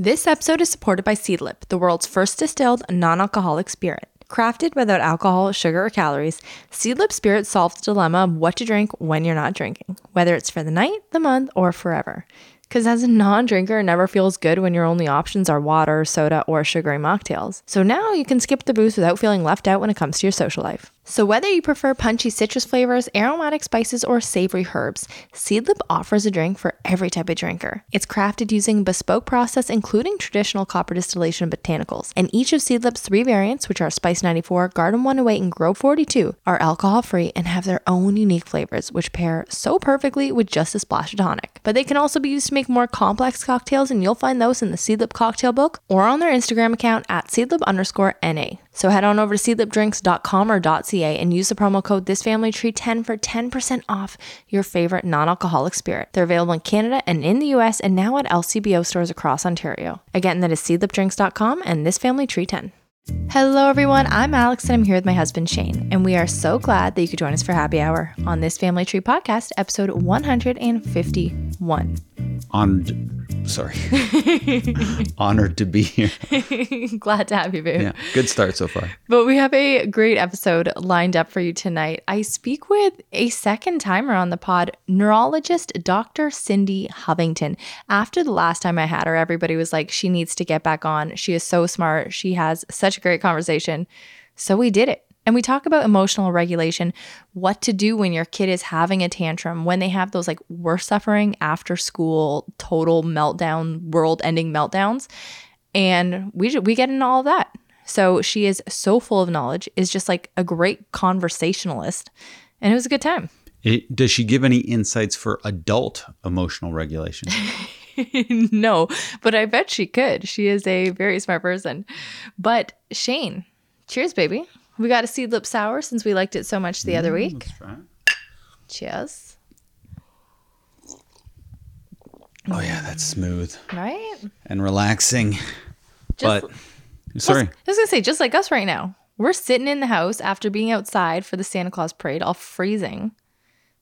This episode is supported by Seedlip, the world's first distilled non alcoholic spirit. Crafted without alcohol, sugar, or calories, Seedlip Spirit solves the dilemma of what to drink when you're not drinking, whether it's for the night, the month, or forever. Because as a non drinker, it never feels good when your only options are water, soda, or sugary mocktails. So now you can skip the booze without feeling left out when it comes to your social life. So whether you prefer punchy citrus flavors, aromatic spices, or savory herbs, Seedlip offers a drink for every type of drinker. It's crafted using bespoke process, including traditional copper distillation botanicals. And each of Seedlip's three variants, which are Spice 94, Garden 108, and Grove 42, are alcohol free and have their own unique flavors, which pair so perfectly with just a splash of tonic. But they can also be used to make more complex cocktails, and you'll find those in the Seedlip cocktail book or on their Instagram account at seedlip underscore NA. So head on over to seedlipdrinks.com or .ca and use the promo code ThisFamilyTree10 for 10% off your favorite non-alcoholic spirit. They're available in Canada and in the US and now at LCBO stores across Ontario. Again, that is seedlipdrinks.com and ThisFamilyTree10. Hello, everyone. I'm Alex, and I'm here with my husband Shane, and we are so glad that you could join us for happy hour on this Family Tree podcast, episode 151. On, sorry, honored to be here. glad to have you, babe. Yeah, good start so far. But we have a great episode lined up for you tonight. I speak with a second timer on the pod, neurologist Dr. Cindy Hovington. After the last time I had her, everybody was like, she needs to get back on. She is so smart. She has such a great conversation. So we did it. And we talk about emotional regulation, what to do when your kid is having a tantrum, when they have those like we're suffering after school, total meltdown, world ending meltdowns. And we, we get into all of that. So she is so full of knowledge, is just like a great conversationalist. And it was a good time. It, does she give any insights for adult emotional regulation? no, but I bet she could. She is a very smart person. But Shane, cheers, baby. We got a Seedlip sour since we liked it so much the other mm, week. That's right. Cheers. Oh yeah, that's smooth Right? and relaxing. Just- but sorry, I was gonna say, just like us right now. We're sitting in the house after being outside for the Santa Claus parade, all freezing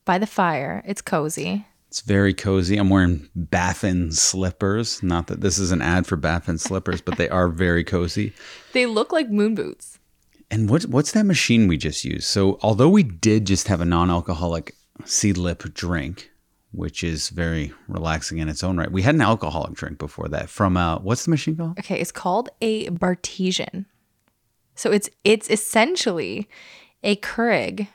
by the fire. It's cozy. It's very cozy. I'm wearing Baffin slippers. Not that this is an ad for Baffin slippers, but they are very cozy. They look like moon boots. And what's what's that machine we just used? So although we did just have a non-alcoholic Seedlip drink, which is very relaxing in its own right, we had an alcoholic drink before that from uh, what's the machine called? Okay, it's called a Bartesian. So it's it's essentially a Keurig,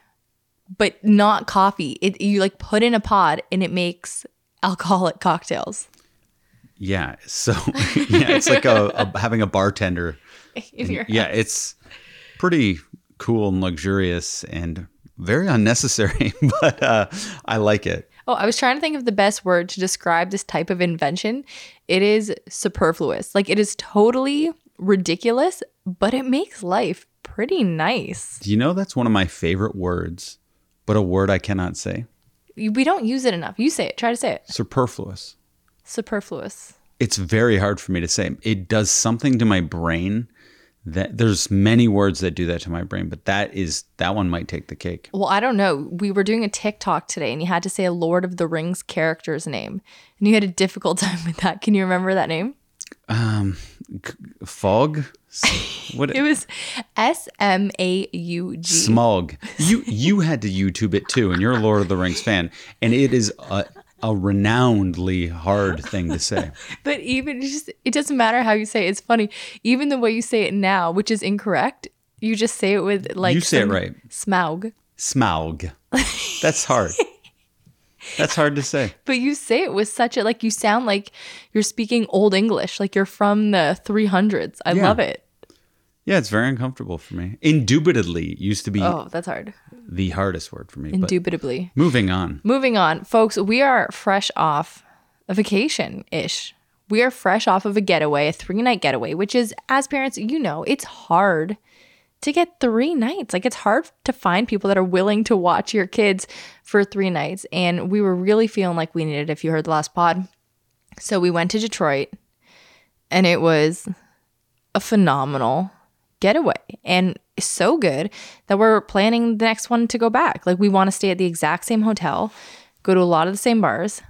but not coffee. It you like put in a pod and it makes alcoholic cocktails. Yeah. So yeah, it's like a, a having a bartender. In your Yeah, it's pretty cool and luxurious and very unnecessary, but uh, I like it. Oh, I was trying to think of the best word to describe this type of invention. It is superfluous. Like it is totally ridiculous, but it makes life pretty nice. Do you know that's one of my favorite words, but a word I cannot say? We don't use it enough. You say it. Try to say it. Superfluous. Superfluous. It's very hard for me to say. It does something to my brain that there's many words that do that to my brain, but that is that one might take the cake. Well, I don't know. We were doing a TikTok today and you had to say a Lord of the Rings character's name. And you had a difficult time with that. Can you remember that name? Um, fog. What? It was S M A U G. Smog. You you had to YouTube it too, and you're a Lord of the Rings fan, and it is a a renownedly hard thing to say. But even just it doesn't matter how you say it. It's funny. Even the way you say it now, which is incorrect, you just say it with like You say it right. Smaug. Smaug. That's hard. That's hard to say. But you say it with such a like you sound like you're speaking old English, like you're from the 300s. I Yeah. love it. Yeah, it's very uncomfortable for me. Indubitably used to be Oh, that's hard. the hardest word for me. Indubitably. moving on. Moving on, folks, we are fresh off a vacation ish. We are fresh off of a getaway, a three night getaway, which is, as parents, you know, it's hard to get three nights. Like, it's hard to find people that are willing to watch your kids for three nights. And we were really feeling like we needed if you heard the last pod. So we went to Detroit and it was a phenomenal getaway and so good that we're planning the next one to go back. Like we want to stay at the exact same hotel, go to a lot of the same bars.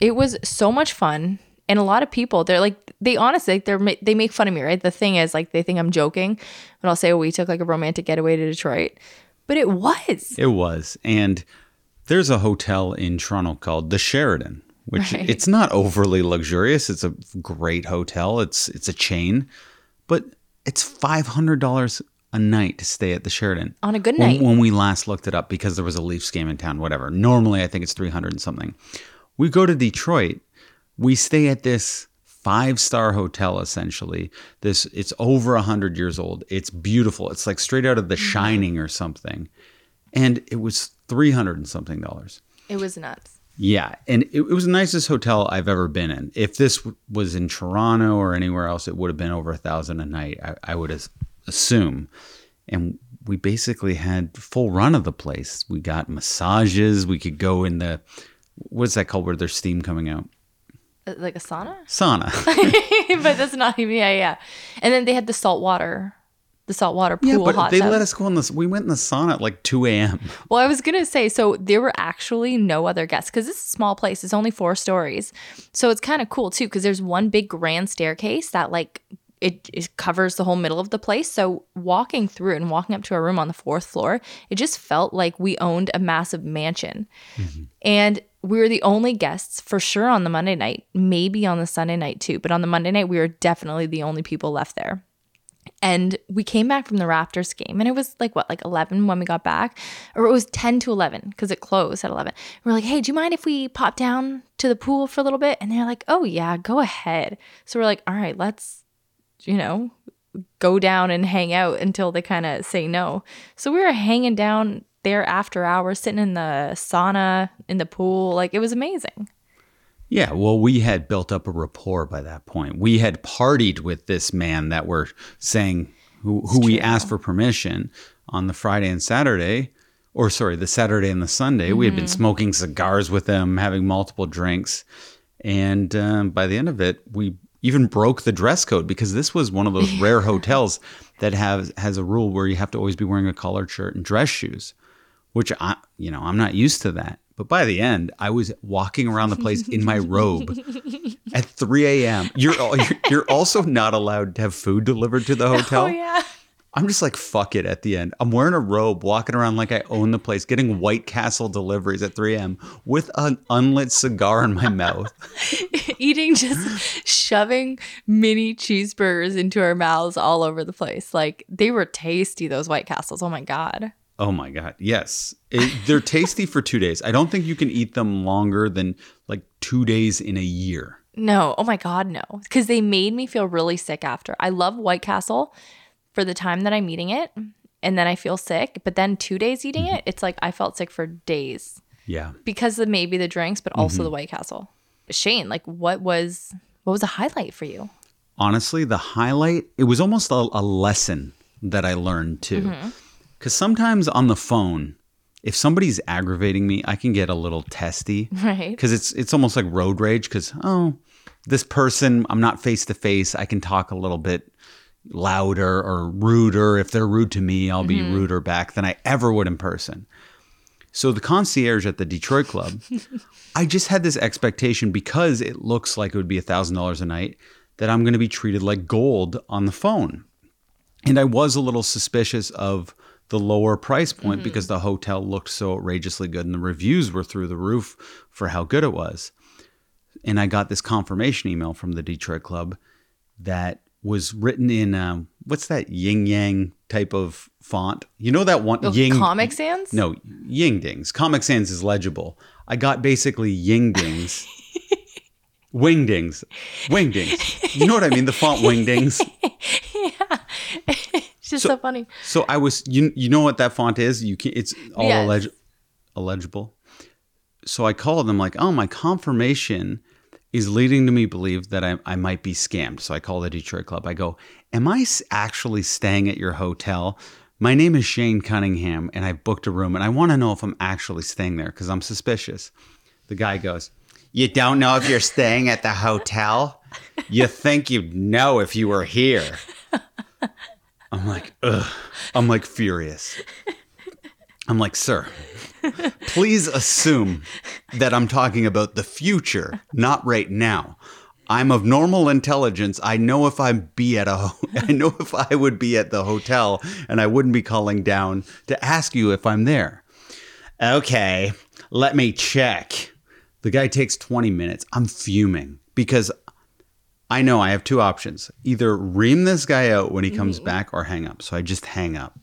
It was so much fun. And a lot of people, they're like, they honestly, like, they're they make fun of me, right? The thing is, like, they think I'm joking, but I'll say, oh, we took like a romantic getaway to Detroit, but it was. It was. And there's a hotel in Toronto called the Sheraton, which Right. it's not overly luxurious. It's a great hotel. It's it's a chain, but it's five hundred dollars a night to stay at the Sheraton On a good when, night. when we last looked it up because there was a Leafs game in town. Whatever. Normally, I think it's three hundred and something. We go to Detroit. We stay at this five star hotel essentially. This it's over a hundred years old. It's beautiful. It's like straight out of The mm-hmm. Shining or something, and it was three hundred and something dollars. It was nuts. Yeah, and it, it was the nicest hotel I've ever been in. If this w- was in Toronto or anywhere else, it would have been over a thousand a night. I, I would as- assume. And we basically had full run of the place. We got massages. We could go in the what's that called where there's steam coming out? Uh, Like a sauna? Sauna. but that's not even, yeah, yeah. And then they had the salt water, the salt water pool yeah, but they tub. let us go in this. We went in the sauna at like two a.m. Well, I was gonna say, so there were actually no other guests because this is a small place. It's only four stories, so it's kind of cool too. Because there's one big grand staircase that like it, it covers the whole middle of the place. So walking through it and walking up to our room on the fourth floor, it just felt like we owned a massive mansion, mm-hmm. and we were the only guests for sure on the Monday night, maybe on the Sunday night too. But on the Monday night, we were definitely the only people left there. And we came back from the Raptors game, and it was like what, like 11 when we got back? Or it was 10 to 11 because it closed at 11. We're like, hey, do you mind if we pop down to the pool for a little bit? And they're like, oh, yeah, go ahead. So we're like, all right, let's, you know, go down and hang out until they kind of say no. So we were hanging down there after hours, sitting in the sauna, in the pool. Like, it was amazing. Yeah, well, we had built up a rapport by that point. We had partied with this man that we're saying who, who we asked for permission on the Friday and Saturday, or sorry, the Saturday and the Sunday. We had been smoking cigars with them, having multiple drinks, and um, by the end of it, we even broke the dress code because this was one of those rare hotels that has has a rule where you have to always be wearing a collared shirt and dress shoes which I, you know, I'm not used to that. But by the end, I was walking around the place in my robe at 3 a.m. You're, you're you're also not allowed to have food delivered to the oh, hotel. Oh, yeah. I'm just like fuck it at the end. I'm wearing a robe, walking around like I own the place, getting White Castle deliveries at 3 a.m. with an unlit cigar in my mouth. eating just shoving mini cheeseburgers into our mouths all over the place. Like they were tasty, those White Castles. Oh my God. Oh my god, yes, It- they're tasty for two days. I don't think you can eat them longer than like two days in a year. No, oh my God, no. Because they made me feel really sick after. I love White Castle for the time that I'm eating it. And then I feel sick. But then two days eating mm-hmm. it, it's like I felt sick for days Yeah. because of maybe the drinks, but also mm-hmm. the White Castle. Shane, like what was what was a highlight for you? honestly, the highlight, it was almost a, a lesson that I learned too. Mm-hmm. Because sometimes on the phone, if somebody's aggravating me, I can get a little testy. Right. Because it's it's almost like road rage. Because oh, this person, I'm not face to face. I can talk a little bit louder or ruder. If they're rude to me, I'll be mm-hmm. ruder back than I ever would in person. So the concierge at the Detroit club, I just had this expectation because it looks like it would be a $1,000 a night that I'm going to be treated like gold on the phone. And I was a little suspicious of the lower price point because mm-hmm. the hotel looked so outrageously good and the reviews were through the roof for how good it was. And I got this confirmation email from the Detroit club that was written in um, what's that yin yang type of font? You know that one Oh, yin Comic Sans? no, Yingdings. Comic Sans is legible. I got basically Yingdings. Wingdings. Wingdings. You know what I mean? The font Wingdings. Yeah. It's just so, funny. So I was you you know what that font is? You can it's all Yes. illeg- illegible. So I called them like, "Oh, my confirmation is leading to me believe that I, I might be scammed." So I call the Detroit club. I go, "Am I actually staying at your hotel?" My name is Shane Cunningham and I booked a room and I want to know if I'm actually staying there because I'm suspicious. The guy goes, You don't know if you're staying at the hotel? You think you'd know if you were here. I'm like, ugh. I'm like furious. I'm like, sir, please assume that I'm talking about the future, not right now. I'm of normal intelligence. I know if I'm be at a I know if I would be at the hotel and I wouldn't be calling down to ask you if I'm there. Okay, let me check. The guy takes 20 minutes. I'm fuming because I know I have two options. Either ream this guy out when he comes mm-hmm. back or hang up. So I just hang up.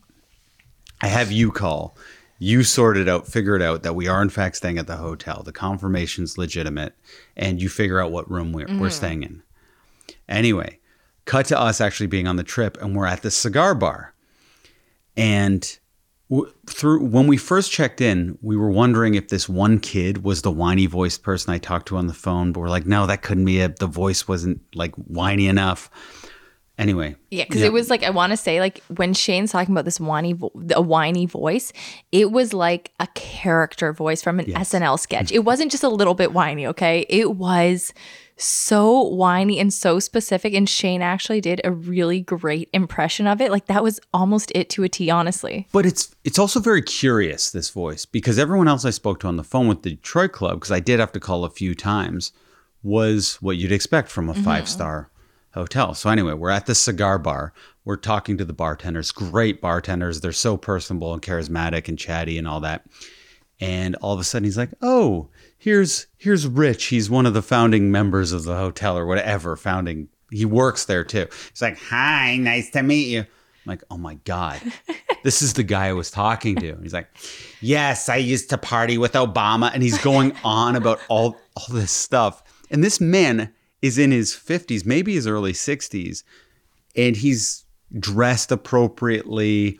I have you call. You sort it out, figure it out that we are in fact staying at the hotel. The confirmation's legitimate, and you figure out what room we're, we're mm-hmm. staying in. Anyway, cut to us actually being on the trip, and we're at the cigar bar. And w- through when we first checked in, we were wondering if this one kid was the whiny voiced person I talked to on the phone, but we're like, no, that couldn't be it. The voice wasn't like whiny enough. Anyway, Yeah, because it was like I want to say like when Shane's talking about this whiny, vo- a whiny voice, it was like a character voice from an SNL sketch. It wasn't just a little bit whiny, okay? It was so whiny and so specific, and Shane actually did a really great impression of it. Like that was almost it to a T, honestly. But it's it's also very curious this voice because everyone else I spoke to on the phone with the Detroit Club because I did have to call a few times was what you'd expect from a mm-hmm. five star hotel. So anyway, we're at the cigar bar. We're talking to the bartenders, great bartenders. They're so personable and charismatic and chatty and all that. And all of a sudden he's like, "Oh, here's here's Rich. He's one of the founding members of the hotel or whatever founding. He works there too." He's like, "Hi, nice to meet you." I'm like, "Oh my god. This is the guy I was talking to." He's like, "Yes, I used to party with Obama." And he's going on about all all this stuff. And this man is in his 50s, maybe his early 60s, and he's dressed appropriately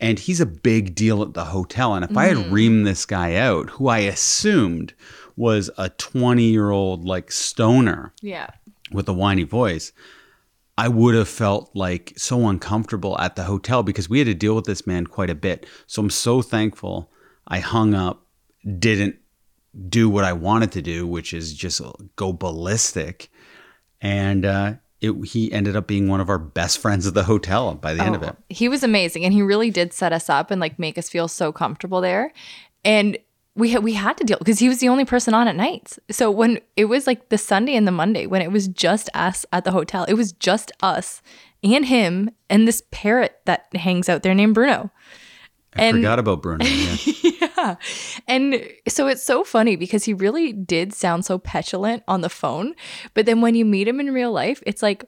and he's a big deal at the hotel. And if I had mm-hmm. reamed this guy out, who I assumed was a 20 year old like stoner Yeah. with a whiny voice, I would have felt like so uncomfortable at the hotel because we had to deal with this man quite a bit. So I'm so thankful I hung up, didn't do what I wanted to do, which is just go ballistic. And uh, it, he ended up being one of our best friends at the hotel by the end of it. He was amazing and he really did set us up and like make us feel so comfortable there. And we had we had to deal because he was the only person on at nights. So when it was like the Sunday and the Monday when it was just us at the hotel, it was just us and him and this parrot that hangs out there named Bruno. I And- forgot about Bruno. Yeah. yeah. And so it's so funny because he really did sound so petulant on the phone. But then when you meet him in real life, it's like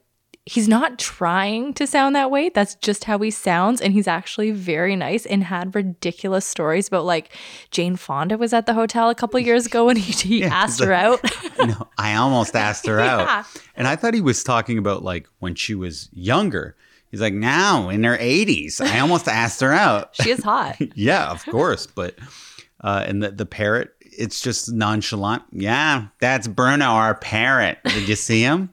he's not trying to sound that way. That's just how he sounds. And he's actually very nice and had ridiculous stories about like Jane Fonda was at the hotel a couple years ago and he, he asked he's her out. no, I almost asked her Yeah. out. And I thought he was talking about like when she was younger. He's like, now in her 80s. I almost asked her out. she is hot. yeah, of course. But, uh, and the, the parrot, it's just nonchalant. Yeah, that's Bruno, our parrot. Did you see him?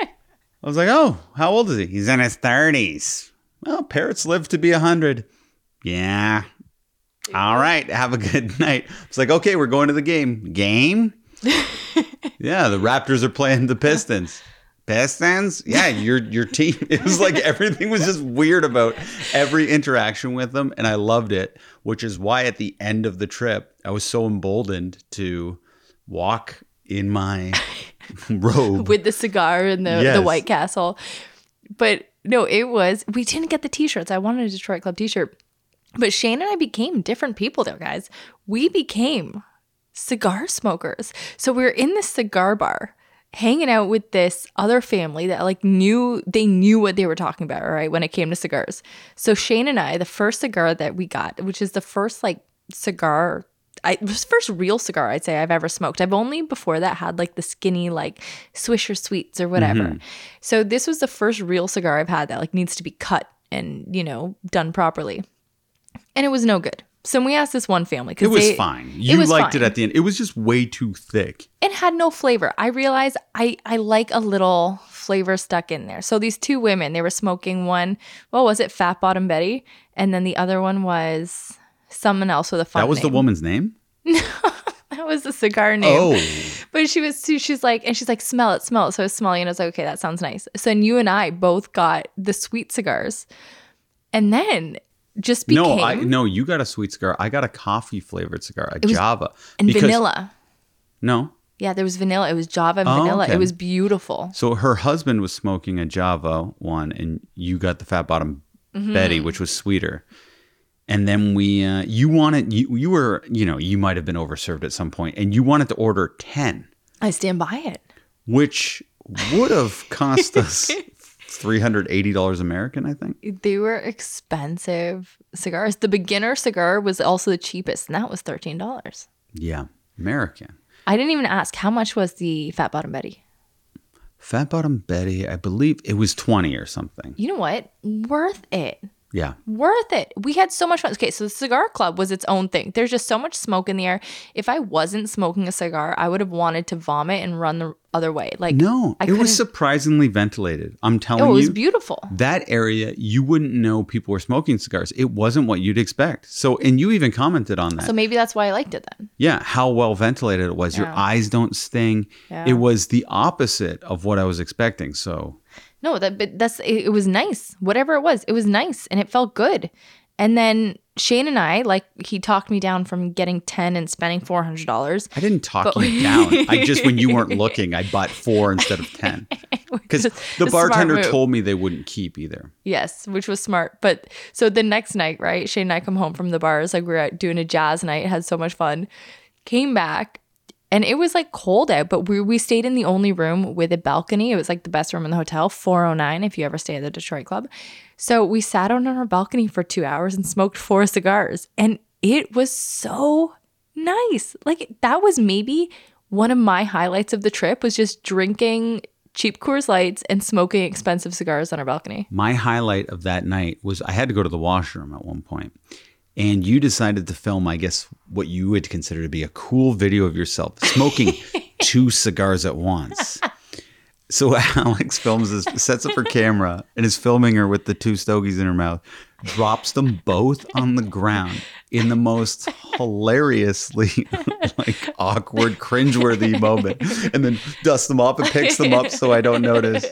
I was like, oh, how old is he? He's in his 30s. Well, parrots live to be 100. Yeah. All right. Have a good night. It's like, okay, we're going to the game. Game? yeah, the Raptors are playing the Pistons. Pistons? Yeah, your your team. It was like everything was just weird about every interaction with them, and I loved it. Which is why at the end of the trip, I was so emboldened to walk in my robe. with the cigar and the, the White Castle. But no, it was, we didn't get the t shirts. I wanted a Detroit Club t shirt. But Shane and I became different people there, guys. We became cigar smokers. So we were in this cigar bar hanging out with this other family that like knew they knew what they were talking about, all right, when it came to cigars. So Shane and I, the first cigar that we got, which is the first like cigar I was first real cigar I'd say I've ever smoked. I've only before that had like the skinny like Swisher sweets or whatever. Mm-hmm. So this was the first real cigar I've had that like needs to be cut and you know done properly. And it was no good. So we asked this one family because It was they, fine. You was liked it at the end. It was just way too thick. it had no flavor. I realized I I like a little flavor stuck in there. So these two women, they were smoking one, what was it, Fat Bottom Betty, and then the other one was someone else with a fun That was the woman's name. No, That was the cigar name. Oh, But she was, she- she's like, and she's like, smell it, smell it. So I was smelling, and I was like, okay, that sounds nice. So then you and I both got the sweet cigars, and then just became no, I no. You got a sweet cigar. I got a coffee flavored cigar, a Java, and because- vanilla. No, Yeah, there was vanilla. It was Java and Oh, vanilla. okay. It was beautiful. So her husband was smoking a Java one, and you got the Fat Bottom Mm-hmm. Betty, which was sweeter. And then we, uh, you wanted, you, you were, you know, you might have been overserved at some point, and you wanted to order 10, I stand by it. which would have cost us $380 American, I think. They were expensive cigars. The beginner cigar was also the cheapest, and that was thirteen dollars. Yeah, American. I didn't even ask how much was the Fat Bottom Betty. Fat Bottom Betty, I believe it was 20 or something. You know what? Worth it. Yeah. Worth it. We had so much fun. Okay, so the cigar club was its own thing. There's just so much smoke in the air. If I wasn't smoking a cigar, I would have wanted to vomit and run the other way. Like No, I it was surprisingly ventilated. I'm telling Oh, it was you. beautiful. that area you wouldn't know people were smoking cigars it wasn't what you'd expect so and you even commented on that So maybe that's why I liked it then. yeah how well ventilated it was your eyes don't sting Yeah. it was the opposite of what i was expecting so No, that but that's it, it was nice. Whatever it was, it was nice and it felt good. And then Shane and I, like he talked me down from getting 10 and spending $400. i didn't talk But- you down i just when you weren't looking i bought four instead of ten because the bartender told me they wouldn't keep either Yes, which was smart. But so the next night, right? Shane and I come home from the bars, like we were out doing a jazz night, had so much fun. Came back and it was like cold out, but we we stayed in the only room with a balcony. It was like the best room in the hotel, 409 if you ever stay at the Detroit Club. So we sat on our balcony for 2 hours and smoked four cigars and it was so nice. Like that was maybe one of my highlights of the trip was just drinking cheap Coors Lights and smoking expensive cigars on our balcony. my highlight of that night was I had to go to the washroom at one point, and you decided to film, I guess, what you would consider to be a cool video of yourself smoking two cigars at once. So Alex films this, sets up her camera, and is filming her with the two stogies in her mouth, drops them both on the ground in the most hilariously like awkward, cringeworthy moment, and then dusts them off and picks them up so I don't notice.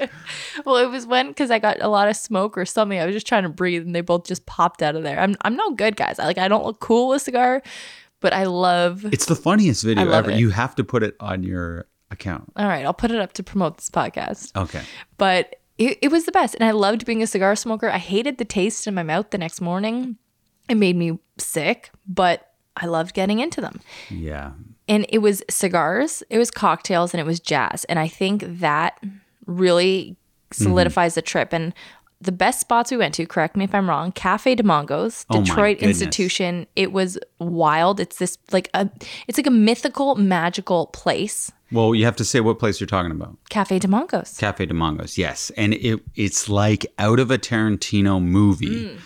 Well, it was when because I got a lot of smoke or something. I was just trying to breathe, and they both just popped out of there. I'm I'm no good, guys. I like I don't look cool with cigar, but I love. It's the funniest video ever. it. You have to put it on your account. All right, I'll put it up to promote this podcast. Okay. But it, it was the best, and I loved being a cigar smoker. I hated the taste in my mouth the next morning. It made me sick, but I loved getting into them. Yeah. and it was cigars, it was cocktails, and it was jazz. And I think that really mm-hmm. solidifies the trip. And the best spots we went to, correct me if I'm wrong, Cafe D'Mongo's, Oh Detroit. Institution. It was wild. It's this like a it's like a mythical, magical place. Well, you have to say what place you're talking about. Cafe D'Mongo's. Cafe D'Mongo's. Yes. And it it's like out of a Tarantino movie. Mm.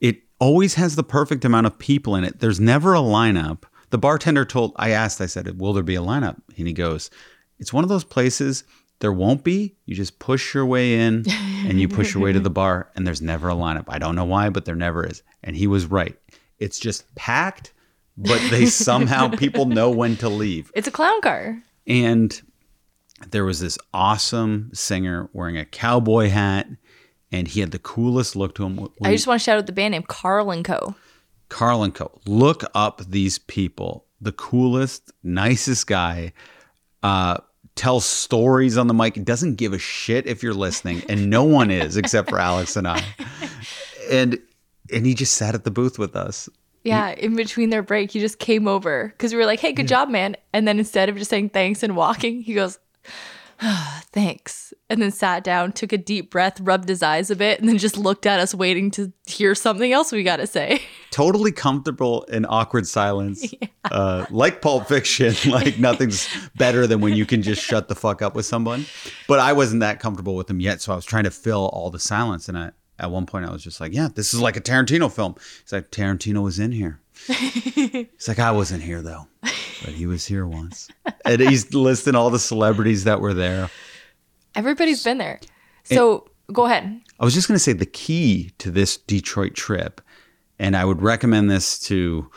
It always has the perfect amount of people in it. There's never a lineup. The bartender told I asked, I said, Will there be a lineup? And he goes, It's one of those places there won't be. You just push your way in and you push your way to the bar, and there's never a lineup. I don't know why, but there never is. And he was right. It's just packed, but they somehow people know when to leave. It's a clown car. And there was this awesome singer wearing a cowboy hat, and he had the coolest look to him. I just want to shout out the band name Carl and Co. Carl and Co. Look up these people. The coolest, nicest guy. Uh, tells stories on the mic. Doesn't give a shit if you're listening, and no one is except for Alex and I. And and he just sat at the booth with us. Yeah, in between their break, he just came over because we were like, "Hey, good job, man!" And then instead of just saying thanks and walking, he goes, "Thanks," and then sat down, took a deep breath, rubbed his eyes a bit, and then just looked at us, waiting to hear something else we got to say. totally comfortable in awkward silence. Uh, like Pulp Fiction, like nothing's better than when you can just shut the fuck up with someone. But I wasn't that comfortable with him yet, so I was trying to fill all the silence. And I, at one point, I was just like, "Yeah, this is like a Tarantino film." He's like, "Tarantino was in here." He's like, "I wasn't here though, but he was here once." And he's listing all the celebrities that were there. Everybody's been there. So go ahead. I was just going to say the key to this Detroit trip, and I would recommend this to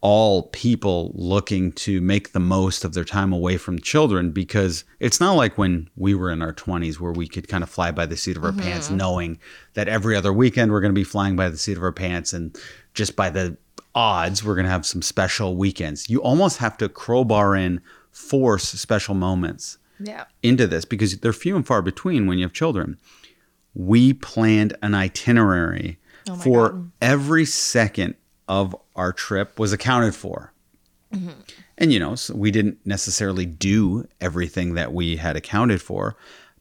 all people looking to make the most of their time away from children because it's not like when we were in our 20s where we could kind of fly by the seat of our mm-hmm. pants knowing that every other weekend we're going to be flying by the seat of our pants and just by the odds we're going to have some special weekends. You almost have to crowbar in force special moments Yeah. into this because they're few and far between when you have children. We planned an itinerary Oh for God. every second of our trip was accounted for. Mm-hmm. And you know, so we didn't necessarily do everything that we had accounted for,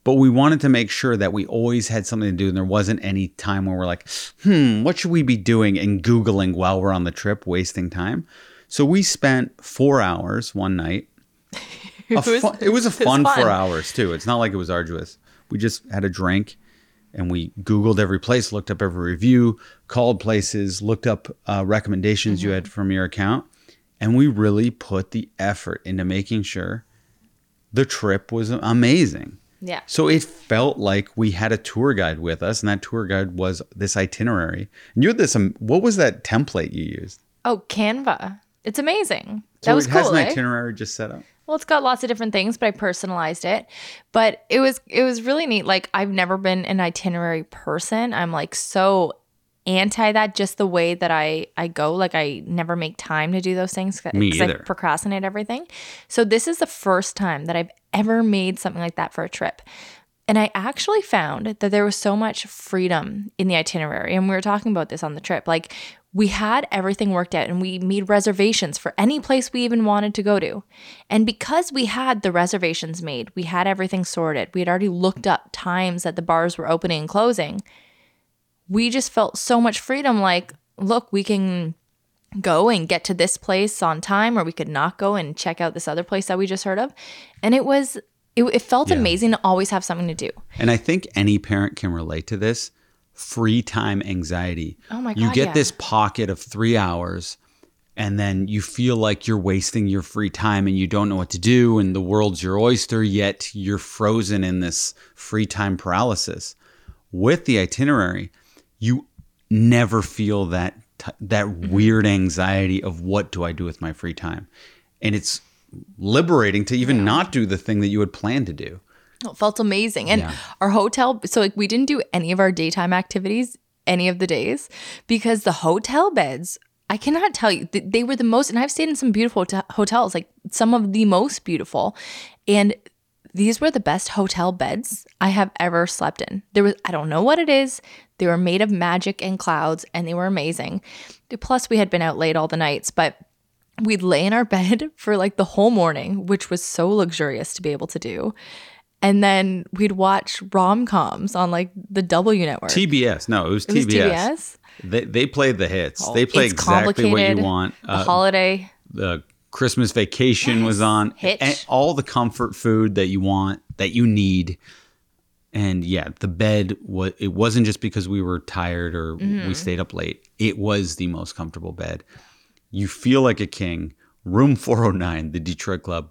but we wanted to make sure that we always had something to do and there wasn't any time where we're like, "Hmm, what should we be doing?" and googling while we're on the trip, wasting time. So we spent 4 hours one night a was- fun, it was a it was fun, fun. four hours too. It's not like it was arduous. We just had a drink and we Googled every place, looked up every review, called places, looked up uh, recommendations Mm-hmm. you had from your account. And we really put the effort into making sure the trip was amazing. Yeah. So it felt like we had a tour guide with us, and that tour guide was this itinerary. And you had this, um, what was that template you used? Oh, Canva. It's amazing. So that was it has cool. an eh? itinerary just set up. Well, it's got lots of different things, but I personalized it. But it was it was really neat. Like I've never been an itinerary person. I'm like so anti that just the way that I I go. Like I never make time to do those things because I procrastinate everything. So this is the first time that I've ever made something like that for a trip. And I actually found that there was so much freedom in the itinerary. And we were talking about this on the trip. Like, we had everything worked out and we made reservations for any place we even wanted to go to. And because we had the reservations made, we had everything sorted, we had already looked up times that the bars were opening and closing. We just felt so much freedom like, look, we can go and get to this place on time or we could not go and check out this other place that we just heard of. And it was it, it felt Yeah. amazing to always have something to do. And I think any parent can relate to this free time anxiety. Oh my god You get yeah. this pocket of three hours, and then you feel like you're wasting your free time and you don't know what to do, and the world's your oyster, yet you're frozen in this free time paralysis. With the itinerary, you never feel that t- that Mm-hmm. weird anxiety of what do I do with my free time, and it's liberating to even not do the thing that you had planned to do. It felt amazing. And Yeah. our hotel, so like we didn't do any of our daytime activities any of the days because the hotel beds, I cannot tell you, th- they were the most, and I've stayed in some beautiful hot- hotels, like some of the most beautiful. And these were the best hotel beds I have ever slept in. There was, I don't know what it is. They were made of magic and clouds and they were amazing. Plus, we had been out late all the nights, but we'd lay in our bed for like the whole morning, which was so luxurious to be able to do. And then we'd watch rom coms on like the W network. TBS. No, it was it was TBS. TBS. They, they played the hits. they play exactly what you want. The Uh, holiday. the Christmas vacation was on. Hitch. And all the comfort food that you want, that you need. And yeah, the bed was it wasn't just because we were tired or Mm-hmm. we stayed up late. It was the most comfortable bed. You feel like a king. Room 409, the Detroit Club,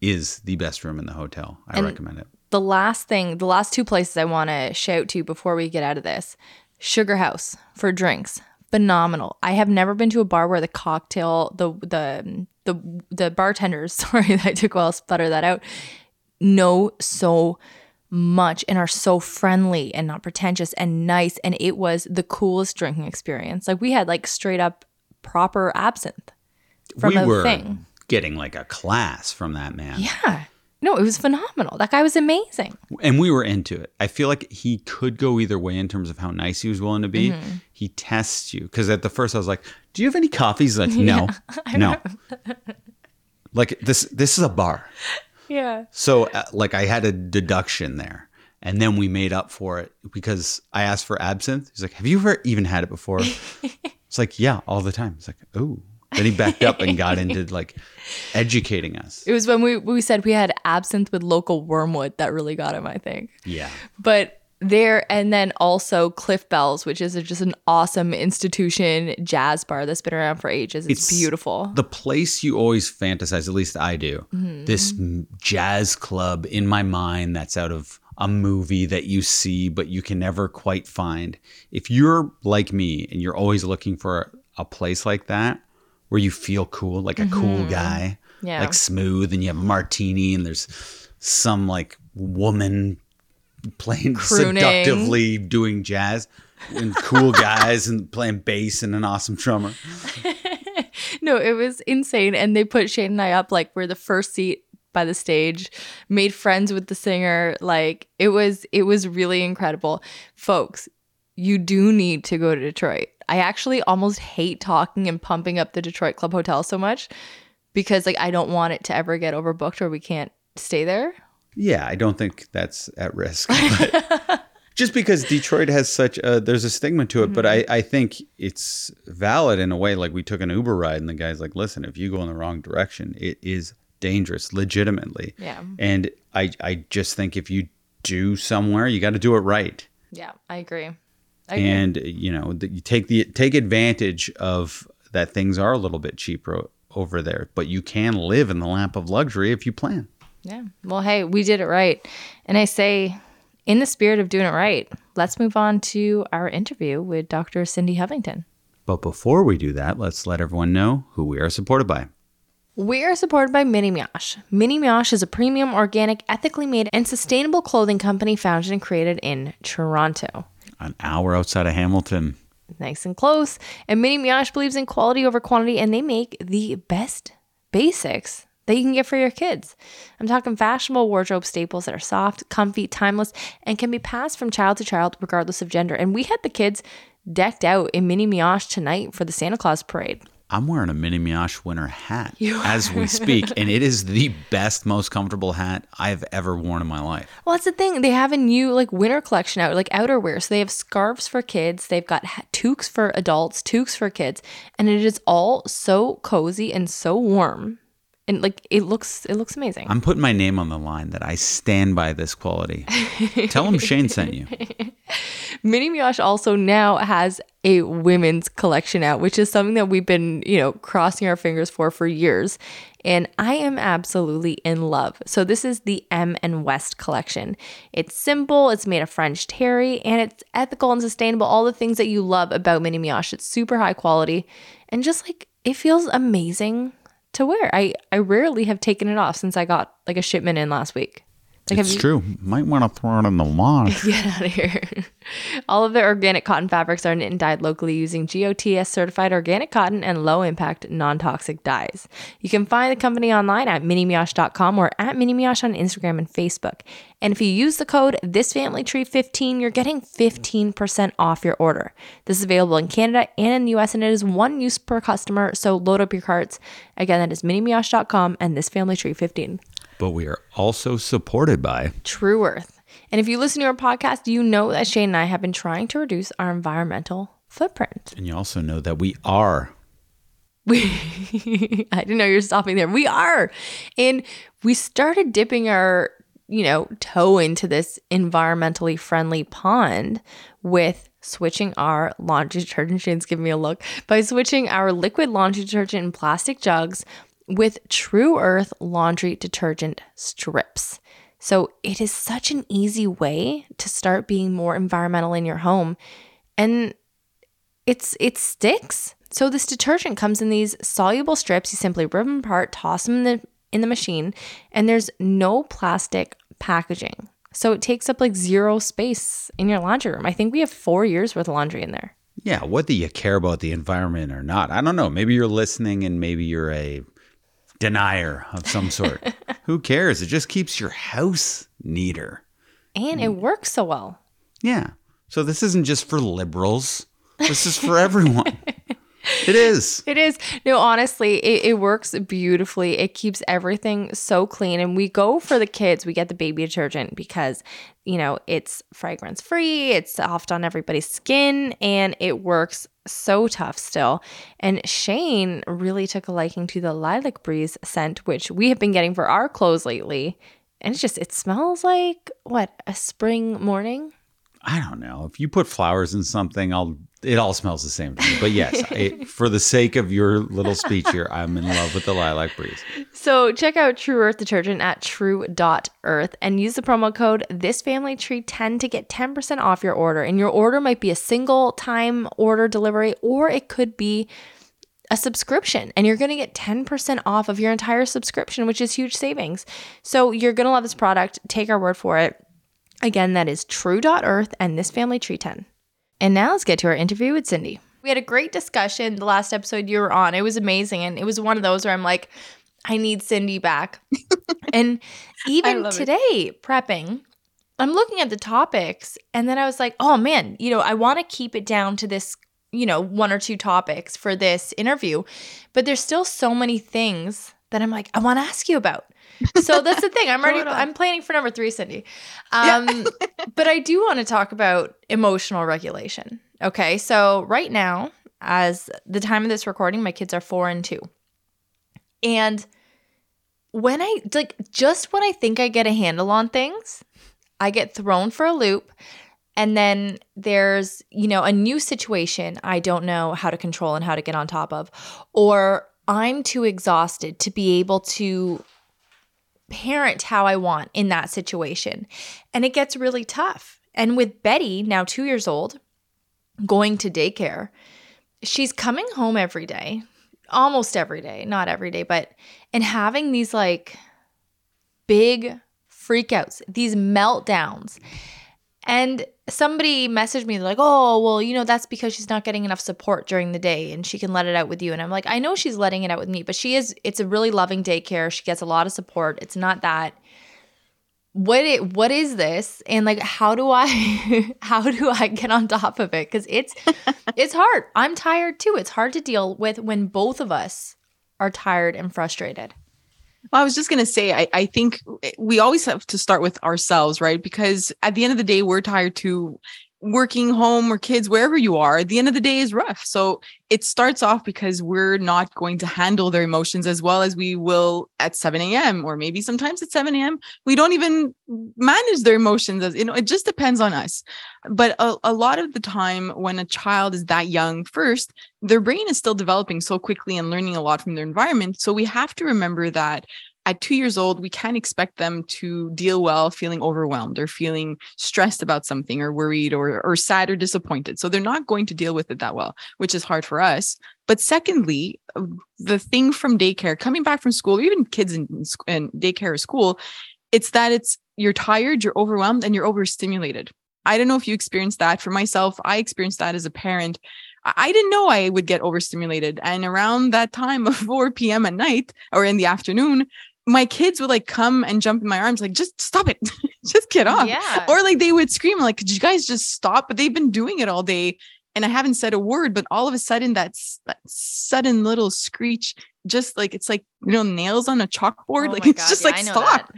is the best room in the hotel. I And- recommend it. The last thing, the last two places I want to shout to before we get out of this Sugar House for drinks. Phenomenal. I have never been to a bar where the cocktail, the the the the bartenders, sorry, I took a while to sputter that out, know so much and are so friendly and not pretentious and nice. And it was the coolest drinking experience. Like we had like straight up proper absinthe from we a were thing. getting like a class from that man. Yeah. No, it was phenomenal. That guy was amazing. and we were into it. I feel like he could go either way in terms of how nice he was willing to be. Mm-hmm. He tests you because at the first I was like, "Do you have any coffee?" He's like, "No, no." like this, this is a bar, Yeah. so uh, like I had a deduction there, and then we made up for it because I asked for absinthe. He's like, "Have you ever even had it before?" it's like, "Yeah, all the time." It's like, "Oh." Then he backed up and got into like educating us. It was when we we said we had absinthe with local wormwood that really got him, I think. Yeah. But there and then also Cliff Bell's, which is just an awesome institution jazz bar that's been around for ages. It's, It's beautiful. the place you always fantasize, at least I do, mm-hmm. this jazz club in my mind that's out of a movie that you see, but you can never quite find. If you're like me and you're always looking for a place like that where you feel cool, like a cool mm-hmm. guy, Yeah. like smooth, and you have a martini and there's some like woman playing Crooning. seductively doing jazz and cool guys and playing bass and an awesome drummer. no, it was insane. And they put Shane and I up like we're the first seat by the stage, made friends with the singer. Like it was it was really incredible. Folks, you do need to go to Detroit. I actually almost hate talking and pumping up the Detroit Club Hotel so much because like I don't want it to ever get overbooked or we can't stay there. Yeah, I don't think that's at risk. Just because Detroit has such a there's a stigma to it, but I, mm-hmm. I think it's valid in a way. Like we took an Uber ride and the guy's like, listen, if you go in the wrong direction, it is dangerous, legitimately. Yeah. And I I just think if you do somewhere, you got to do it right. Yeah, I agree. I agree. and you know you take the take advantage of that things are a little bit cheaper over there but you can live in the lap of luxury if you plan Yeah. Well, hey, we did it right. And I say, in the spirit of doing it right, let's move on to our interview with Dr. Cindy Hovington. but before we do that let's let everyone know who we are supported by We are supported by Mini Mioche. Mini Mioche is a premium, organic, ethically made, and sustainable clothing company founded and created in Toronto. an hour outside of hamilton Nice and close. And Mini Mioche believes in quality over quantity, and they make the best basics that you can get for your kids. I'm talking fashionable wardrobe staples that are soft, comfy, timeless, and can be passed from child to child regardless of gender. And we had the kids decked out in Mini Mioche tonight for the Santa Claus parade. i'm wearing a mini mioche winter hat as we speak and it is the best most comfortable hat i've ever worn in my life Well, that's the thing. They have a new like winter collection out, like outerwear. So they have scarves for kids. They've got ha- toques for adults, toques for kids, and it is all so cozy and so warm, and like it looks, it looks amazing. i'm putting my name on the line that i stand by this quality tell them shane sent you Mini Mioche also now has a women's collection out, which is something that we've been, you know, crossing our fingers for for years. And I am absolutely in love. So this is the M and West collection. It's simple, it's made of French terry, and it's ethical and sustainable. All the things that you love about Mini Mioche. It's super high quality, and just like it feels amazing to wear. I I rarely have taken it off since I got like a shipment in last week. Like, it's you- true might want to throw it in the lawn Get out of here. All of their organic cotton fabrics are knit and dyed locally using GOTS certified organic cotton and low impact non toxic dyes. You can find the company online at minimioche.com or at minimioche on Instagram and Facebook. And if you use the code thisfamilytree15, you're getting 15% off your order. This is available in Canada and in the US, and it is one use per customer. So load up your carts. Again, that is minimioche.com and thisfamilytree15. But we are also supported by Tru Earth. And if you listen to our podcast, you know that Shane and I have been trying to reduce our environmental footprint. And you also know that we are. We I didn't know you were stopping there. We are. And we started dipping our, you know, toe into this environmentally friendly pond with switching our laundry detergent. Shane's giving me a look. By switching our liquid laundry detergent in plastic jugs with Tru Earth laundry detergent strips. So it is such an easy way to start being more environmental in your home. And it's it sticks. So this detergent comes in these soluble strips. You simply rip them apart, toss them in the in the machine, and there's no plastic packaging. So it takes up like zero space in your laundry room. I think we have four years worth of laundry in there. Yeah, whether you care about the environment or not, I don't know. Maybe you're listening and maybe you're a denier of some sort. Who cares? It just keeps your house neater. And it works so well. Yeah. So this isn't just for liberals. This is for everyone. it is. It is. No, honestly, it, it works beautifully. It keeps everything so clean. And we go for the kids. We get the baby detergent because, you know, it's fragrance free, it's soft on everybody's skin, and it works so tough still. And Shane really took a liking to the lilac breeze scent, which we have been getting for our clothes lately. And it's just, it smells like what, a spring morning? I don't know. If you put flowers in something, I'll. It all smells the same to me. But yes, for the sake of your little speech here, I'm in love with the lilac breeze. So check out Tru Earth detergent at tru.earth and use the promo code thisfamilytree10 to get 10% off your order. And your order might be a single time order delivery or it could be a subscription and you're going to get 10% off of your entire subscription, which is huge savings. So you're going to love this product. Take our word for it. Again, that is tru.earth and this family tree 10. And now let's get to our interview with Cindy. We had a great discussion the last episode you were on. It was amazing. And it was one of those where I'm like, I need Cindy back. and even today, it. prepping, I'm looking at the topics and then I was like, oh man, you know, I want to keep it down to this, you know, one or two topics for this interview. But there's still so many things that I'm like, I want to ask you about. So that's the thing. I'm already I'm planning for number three, Cindy. Um, yeah. but I do want to talk about emotional regulation. Okay. So right now, as the time of this recording, my kids are four and two. And when I like just when I think I get a handle on things, I get thrown for a loop. And then there's, you know, a new situation I don't know how to control and how to get on top of. Or I'm too exhausted to be able to parent how I want in that situation. And it gets really tough. And with Betty, now two years old, going to daycare, she's coming home every day, almost every day, not every day, but and having these like big freakouts, these meltdowns. And somebody messaged me like, "Oh, well, you know, that's because she's not getting enough support during the day and she can let it out with you." And I'm like, "I know she's letting it out with me, but she is it's a really loving daycare. She gets a lot of support. It's not that what it what is this and like how do i how do i get on top of it because it's it's hard i'm tired too it's hard to deal with when both of us are tired and frustrated well, I was just going to say, I, I think eh, we always have to start with ourselves, right? Because at the end of the day, we're tired too. Working home or kids, wherever you are, at the end of the day is rough. So it starts off because we're not going to handle their emotions as well as we will at 7 a.m. or maybe sometimes at 7 a.m. We don't even manage their emotions as you know, it just depends on us. But a, a lot of the time when a child is that young, first, their brain is still developing so quickly and learning a lot from their environment. So we have to remember that at two years old, we can't expect them to deal well feeling overwhelmed or feeling stressed about something or worried or, or sad or disappointed. So they're not going to deal with it that well, which is hard for us. But secondly, um, the thing from daycare, coming back from school, even kids in, in daycare or school, it's that it's you're tired, you're overwhelmed, and you're overstimulated. I don't know if you experienced that. For myself, I experienced that as a parent. I didn't know I would get overstimulated. And around that time of 4 p.m. at night or in the afternoon, my kids would like come and jump in my arms, like, just stop it, just get off. Yeah. Or like they would scream, like, could you guys just stop? But they've been doing it all day and I haven't said a word, but all of a sudden that's that sudden little screech, just like it's like, you know, nails on a chalkboard. Oh like it's God, just yeah, like stop. That.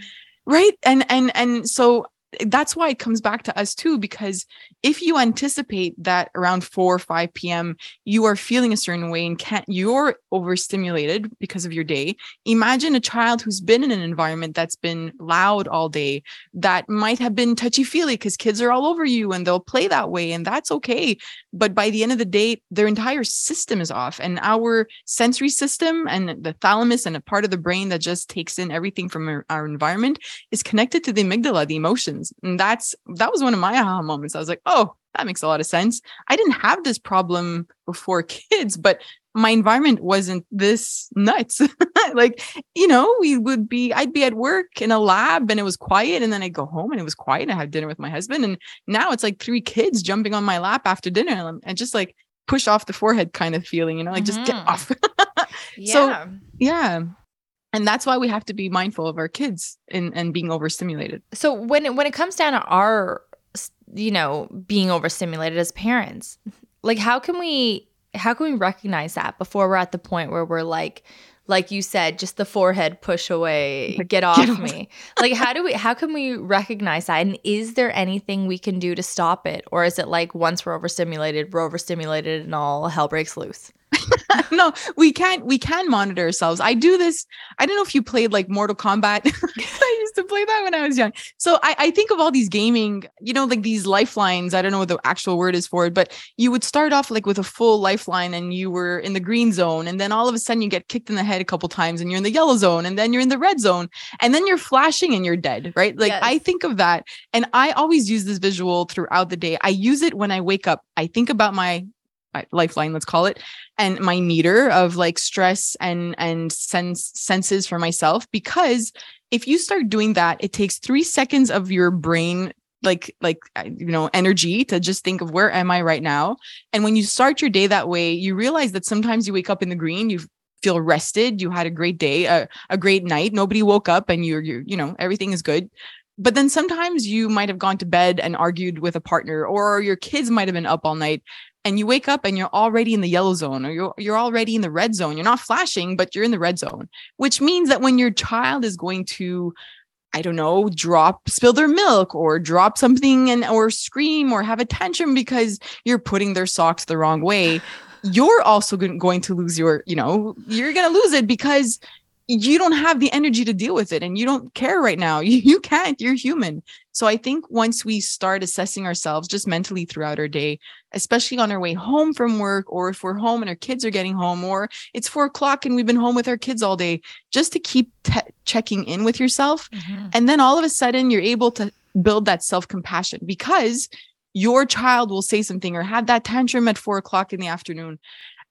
Right. And and and so that's why it comes back to us too because if you anticipate that around 4 or 5 p.m you are feeling a certain way and can't you're overstimulated because of your day imagine a child who's been in an environment that's been loud all day that might have been touchy feely because kids are all over you and they'll play that way and that's okay but by the end of the day their entire system is off and our sensory system and the thalamus and a part of the brain that just takes in everything from our, our environment is connected to the amygdala the emotions and that's that was one of my aha moments. I was like, oh, that makes a lot of sense. I didn't have this problem before kids, but my environment wasn't this nuts. like, you know, we would be, I'd be at work in a lab and it was quiet. And then I'd go home and it was quiet. And I had dinner with my husband. And now it's like three kids jumping on my lap after dinner and just like push off the forehead kind of feeling, you know, like mm-hmm. just get mm-hmm. off. yeah. So, yeah and that's why we have to be mindful of our kids and and being overstimulated so when it, when it comes down to our you know being overstimulated as parents. Like how can we how can we recognize that before we're at the point where we're like like you said just the forehead push away get off get me? Like how do we how can we recognize that? And is there anything we can do to stop it? Or is it like once we're overstimulated we're overstimulated and all hell breaks loose no, we can't. We can monitor ourselves. I do this. I don't know if you played like Mortal Kombat. I used to play that when I was young. So I, I think of all these gaming, you know, like these lifelines. I don't know what the actual word is for it, but you would start off like with a full lifeline and you were in the green zone. And then all of a sudden you get kicked in the head a couple times and you're in the yellow zone. And then you're in the red zone. And then you're flashing and you're dead, right? Like yes. I think of that. And I always use this visual throughout the day. I use it when I wake up. I think about my lifeline let's call it and my meter of like stress and and sense senses for myself because if you start doing that it takes 3 seconds of your brain like like uh, you know energy to just think of where am i right now? And when you start your day that way you realize that sometimes you wake up in the green you feel rested you had a great day a, a great night nobody woke up and you're you you know everything is good. But then sometimes you might have gone to bed and argued with a partner or your kids might have been up all night and you wake up and you're already in the yellow zone or you're, you're already in the red zone you're not flashing but you're in the red zone which means that when your child is going to I don't know, drop, spill their milk or drop something and or scream or have a tantrum because you're putting their socks the wrong way. You're also going to lose your, you know, you're going to lose it because you don't have the energy to deal with it and you don't care right now. You, you can't, you're human. So I think once we start assessing ourselves just mentally throughout our day, especially on our way home from work, or if we're home and our kids are getting home, or it's four o'clock and we've been home with our kids all day, just to keep te- checking in with yourself. Mm-hmm. And then all of a sudden you're able to build that self compassion because your child will say something or have that tantrum at four o'clock in the afternoon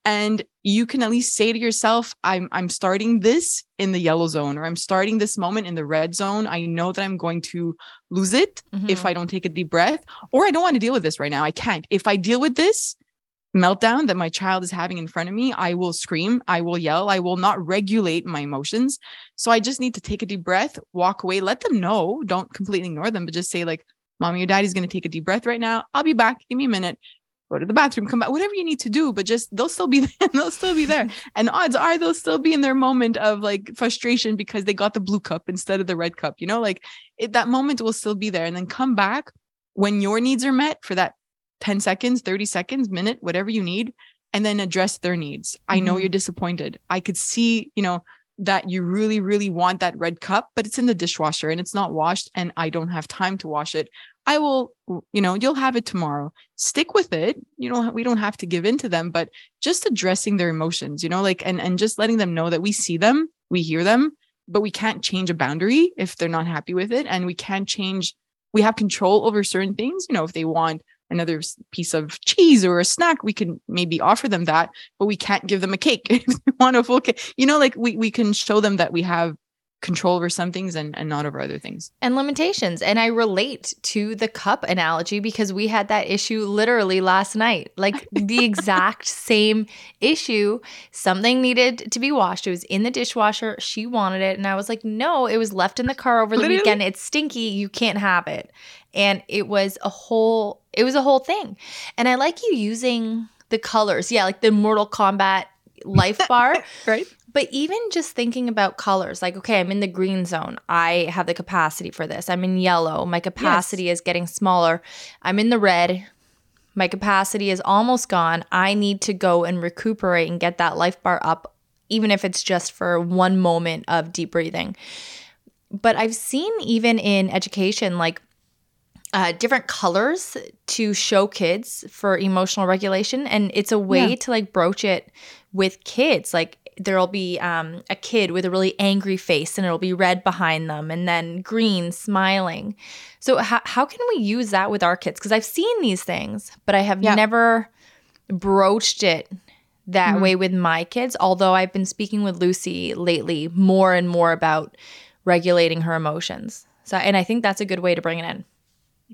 and you can at least say to yourself i'm i'm starting this in the yellow zone or i'm starting this moment in the red zone. I know that i'm going to lose it mm-hmm. if i don't take a deep breath or i don't want to deal with this right now. I can't. If i deal with this meltdown that my child is having in front of me i will scream i will yell i will not regulate my emotions. So i just need to take a deep breath walk away let them know. Don't completely ignore them but just say like mommy or daddy's going to take a deep breath right now. I'll be back. Give me a minute go to the bathroom, come back, whatever you need to do, but just they'll still be there. they'll still be there. And odds are they'll still be in their moment of like frustration because they got the blue cup instead of the red cup. You know, like it, that moment will still be there. And then come back when your needs are met for that 10 seconds, 30 seconds, minute, whatever you need, and then address their needs. Mm-hmm. I know mm-hmm. you're disappointed. I could see, you know, that you really, really want that red cup, but it's in the dishwasher and it's not washed, and I don't have time to wash it. I will, you know, you'll have it tomorrow. Stick with it. You know, we don't have to give in to them, but just addressing their emotions, you know, like and and just letting them know that we see them, we hear them, but we can't change a boundary if they're not happy with it, and we can't change. We have control over certain things. You know, if they want another piece of cheese or a snack, we can maybe offer them that, but we can't give them a cake if they want a full cake. You know, like we we can show them that we have control over some things and, and not over other things. And limitations. And I relate to the cup analogy because we had that issue literally last night. Like the exact same issue. Something needed to be washed. It was in the dishwasher. She wanted it. And I was like, no, it was left in the car over the literally? weekend. It's stinky. You can't have it. And it was a whole it was a whole thing. And I like you using the colors. Yeah, like the Mortal Kombat life bar. right. But even just thinking about colors, like, okay, I'm in the green zone. I have the capacity for this. I'm in yellow. My capacity yes. is getting smaller. I'm in the red. My capacity is almost gone. I need to go and recuperate and get that life bar up, even if it's just for one moment of deep breathing. But I've seen even in education, like, uh, different colors to show kids for emotional regulation and it's a way yeah. to like broach it with kids like there'll be um, a kid with a really angry face and it'll be red behind them and then green smiling so how, how can we use that with our kids because i've seen these things but i have yeah. never broached it that mm-hmm. way with my kids although i've been speaking with lucy lately more and more about regulating her emotions so and i think that's a good way to bring it in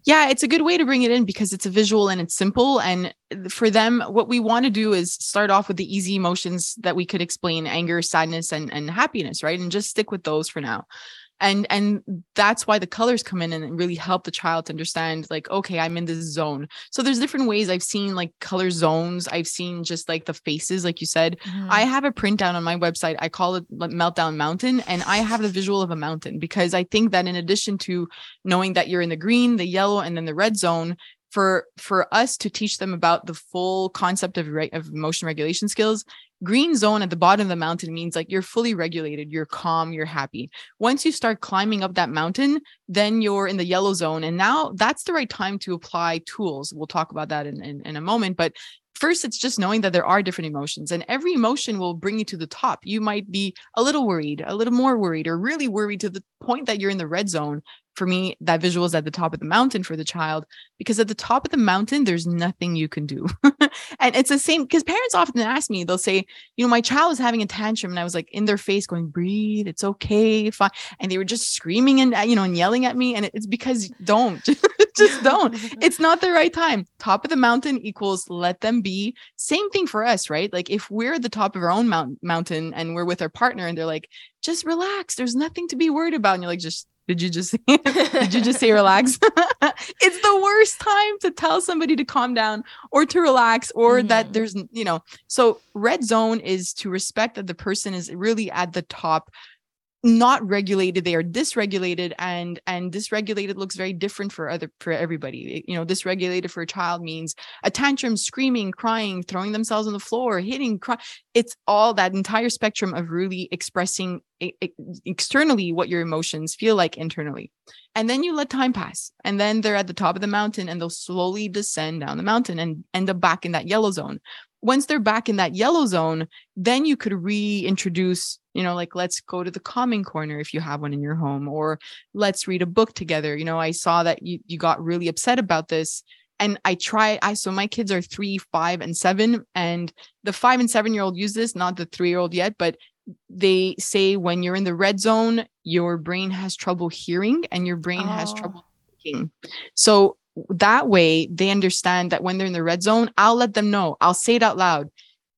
yeah, it's a good way to bring it in because it's a visual and it's simple. And for them, what we want to do is start off with the easy emotions that we could explain anger, sadness, and, and happiness, right? And just stick with those for now and and that's why the colors come in and really help the child to understand like okay i'm in this zone. So there's different ways. I've seen like color zones. I've seen just like the faces like you said. Mm-hmm. i have a printout on my website. I call it meltdown mountain and i have the visual of a mountain because i think that in addition to knowing that you're in the green the yellow and then the red zone for for us to teach them about the full concept of, re- of emotion regulation skills green zone at the bottom of the mountain means like you're fully regulated you're calm you're happy. Once you start climbing up that mountain then you're in the yellow zone and now that's the right time to apply tools. We'll talk about that in, in, in a moment but first it's just knowing that there are different emotions and every emotion will bring you to the top. You might be a little worried a little more worried or really worried to the point that you're in the red zone for me that visual is at the top of the mountain for the child because at the top of the mountain there's nothing you can do and it's the same because parents often ask me, they'll say, you know, my child was having a tantrum, and I was like in their face going, breathe, it's okay, fine. And they were just screaming and you know and yelling at me. And it's because don't just don't. It's not the right time. Top of the mountain equals let them be. Same thing for us, right? Like if we're at the top of our own mount- mountain and we're with our partner and they're like, just relax, there's nothing to be worried about. And you're like, just did you just did you just say relax? it's the worst time to tell somebody to calm down or to relax or mm-hmm. that there's you know. So red zone is to respect that the person is really at the top not regulated they are dysregulated and and dysregulated looks very different for other for everybody. You know dysregulated for a child means a tantrum screaming crying throwing themselves on the floor hitting cry it's all that entire spectrum of really expressing externally what your emotions feel like internally. And then you let time pass and then they're at the top of the mountain and they'll slowly descend down the mountain and end up back in that yellow zone once they're back in that yellow zone then you could reintroduce you know like let's go to the calming corner if you have one in your home or let's read a book together you know i saw that you, you got really upset about this and i try i so my kids are three five and seven and the five and seven year old use this not the three year old yet but they say when you're in the red zone your brain has trouble hearing and your brain oh. has trouble thinking so that way they understand that when they're in the red zone i'll let them know i'll say it out loud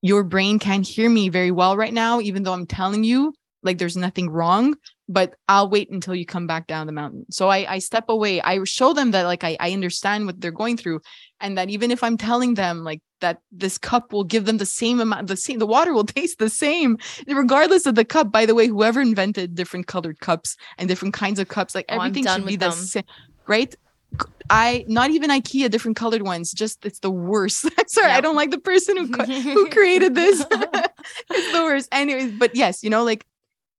your brain can't hear me very well right now, even though I'm telling you like there's nothing wrong, but I'll wait until you come back down the mountain. So I, I step away. I show them that like I, I understand what they're going through. And that even if I'm telling them like that this cup will give them the same amount, the same, the water will taste the same, regardless of the cup. By the way, whoever invented different colored cups and different kinds of cups, like oh, everything should be the same, right? I not even IKEA different colored ones. Just it's the worst. Sorry, yep. I don't like the person who who created this. it's the worst. Anyways, but yes, you know, like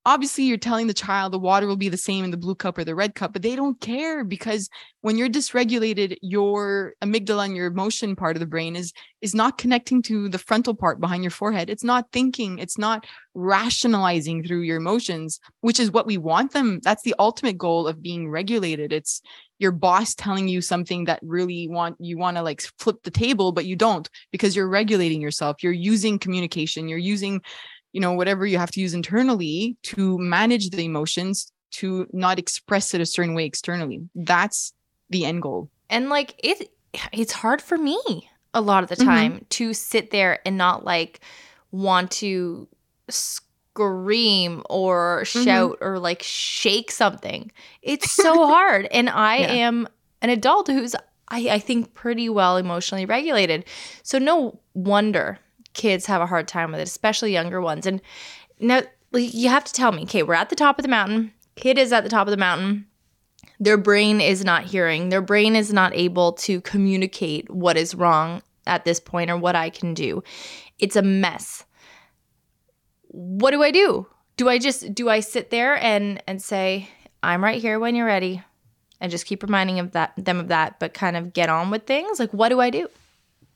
obviously you're telling the child the water will be the same in the blue cup or the red cup, but they don't care because when you're dysregulated, your amygdala and your emotion part of the brain is is not connecting to the frontal part behind your forehead. It's not thinking, it's not rationalizing through your emotions, which is what we want them. That's the ultimate goal of being regulated. It's your boss telling you something that really want you want to like flip the table but you don't because you're regulating yourself you're using communication you're using you know whatever you have to use internally to manage the emotions to not express it a certain way externally that's the end goal and like it it's hard for me a lot of the mm-hmm. time mm-hmm. to sit there and not like want to scream or mm-hmm. shout or like shake something. It's so hard. And I yeah. am an adult who's, I, I think, pretty well emotionally regulated. So no wonder kids have a hard time with it, especially younger ones. And now you have to tell me, okay, we're at the top of the mountain. Kid is at the top of the mountain. Their brain is not hearing. Their brain is not able to communicate what is wrong at this point or what I can do. It's a mess what do I do? Do I just do I sit there and and say I'm right here when you're ready and just keep reminding of that them of that but kind of get on with things? Like what do I do?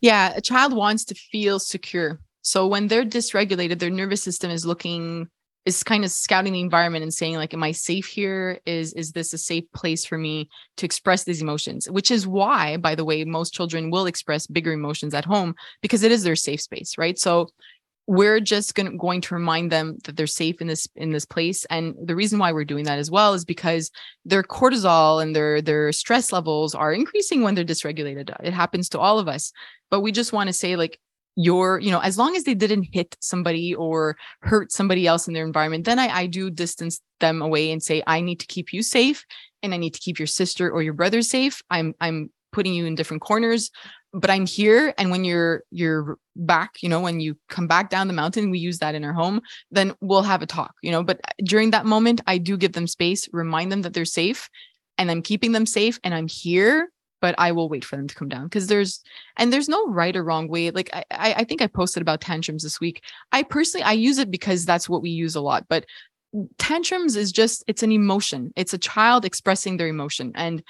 Yeah, a child wants to feel secure. So when they're dysregulated, their nervous system is looking is kind of scouting the environment and saying like am i safe here? Is is this a safe place for me to express these emotions? Which is why by the way most children will express bigger emotions at home because it is their safe space right? So we're just going, going to remind them that they're safe in this in this place and the reason why we're doing that as well is because their cortisol and their their stress levels are increasing when they're dysregulated. It happens to all of us but we just want to say like your you know as long as they didn't hit somebody or hurt somebody else in their environment then i i do distance them away and say i need to keep you safe and i need to keep your sister or your brother safe. I'm i'm putting you in different corners but i'm here and when you're you're back you know when you come back down the mountain we use that in our home then we'll have a talk you know but uh, during that moment i do give them space remind them that they're safe and i'm keeping them safe and i'm here but i will wait for them to come down because there's and there's no right or wrong way like I, I think i posted about tantrums this week. I personally i use it because that's what we use a lot but tantrums is just it's an emotion. It's a child expressing their emotion and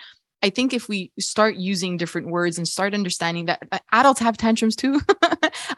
I think if we start using different words and start understanding that uh, adults have tantrums too.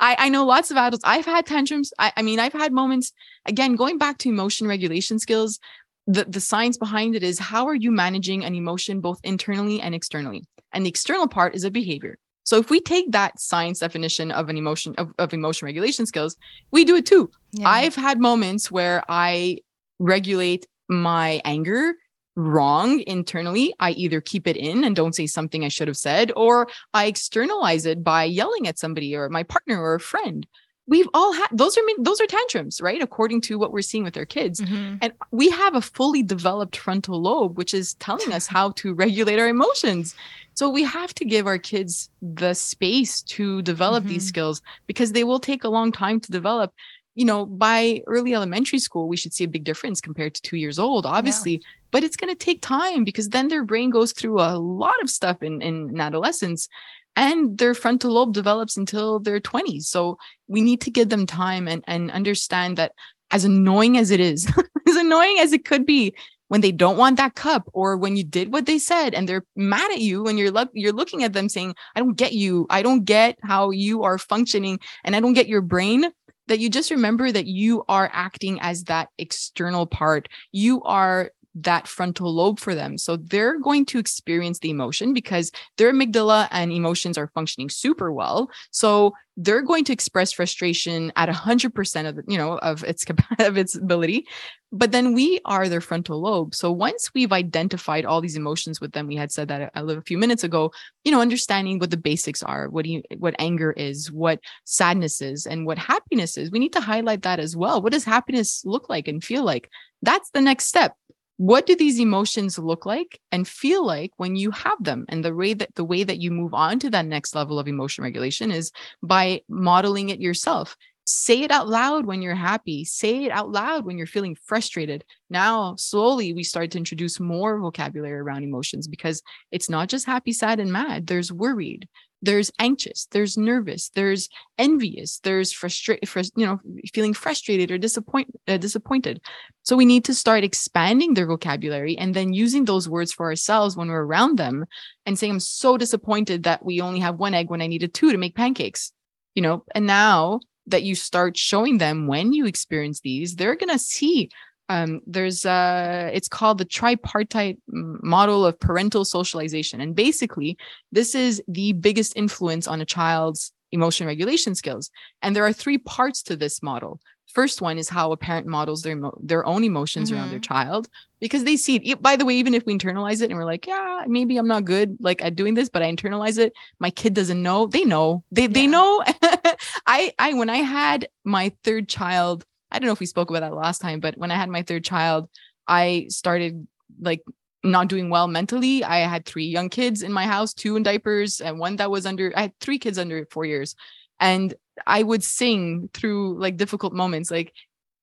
I, I know lots of adults. I've had tantrums. I, I mean, I've had moments, again, going back to emotion regulation skills, the, the science behind it is how are you managing an emotion both internally and externally? And the external part is a behavior. So if we take that science definition of an emotion of, of emotion regulation skills, we do it too. Yeah. I've had moments where I regulate my anger wrong internally. I either keep it in and don't say something I should have said, or I externalize it by yelling at somebody or my partner or a friend. We've all had those are those are tantrums, right? According to what we're seeing with our kids. Mhm. And we have a fully developed frontal lobe, which is telling us how to regulate our emotions. So we have to give our kids the space to develop these Mhm. skills because they will take a long time to develop. You know, by early elementary school, we should see a big difference compared to two years old, obviously, but it's going to take time because then their brain goes through a lot of stuff in, in adolescence and their frontal lobe develops until their 20s. So we need to give them time and, and understand that as annoying as it is, as annoying as it could be when they don't want that cup or when you did what they said and they're mad at you and you're look you're looking at them saying I don't get you I don't get how you are functioning and I don't get your brain that you just remember that you are acting as that external part. You are that frontal lobe for them. So they're going to experience the emotion because their amygdala and emotions are functioning super well. So they're going to express frustration at 100% of you know of its of its ability but then we are their frontal lobe. So once we've identified all these emotions with them we had said that a, a few minutes ago you know understanding what the basics are what you what anger is what sadness is and what happiness is we need to highlight that as well. What does happiness look like and feel like? That's the next step. What do these emotions look like and feel like when you have them? And the way that the way that you move on to that next level of emotion regulation is by modeling it yourself say it out loud when you're happy say it out loud when you're feeling frustrated. Now slowly we start to introduce more vocabulary around emotions because it's not just happy sad and mad. There's worried there's anxious there's nervous there's envious there's frustrated you know feeling frustrated or disappoint uh, disappointed. So we need to start expanding their vocabulary and then using those words for ourselves when we're around them and saying i'm so disappointed that we only have one egg when i needed two to make pancakes you know? And now that you start showing them when you experience these they're going to see um, there's uh it's called the tripartite model of parental socialization. And basically this is the biggest influence on a child's emotion regulation skills. And there are three parts to this model. First one is how a parent models their emo- their own emotions around their child because they see it. By the way even if we internalize it and we're like yeah maybe i'm not good like at doing this but i internalize it my kid doesn't know. They know. They they know i i when i had my third child i don't know if we spoke about that last time but when i had my third child i started like not doing well mentally. I had three young kids in my house two in diapers and one that was under i had three kids under four years. And i would sing through like difficult moments like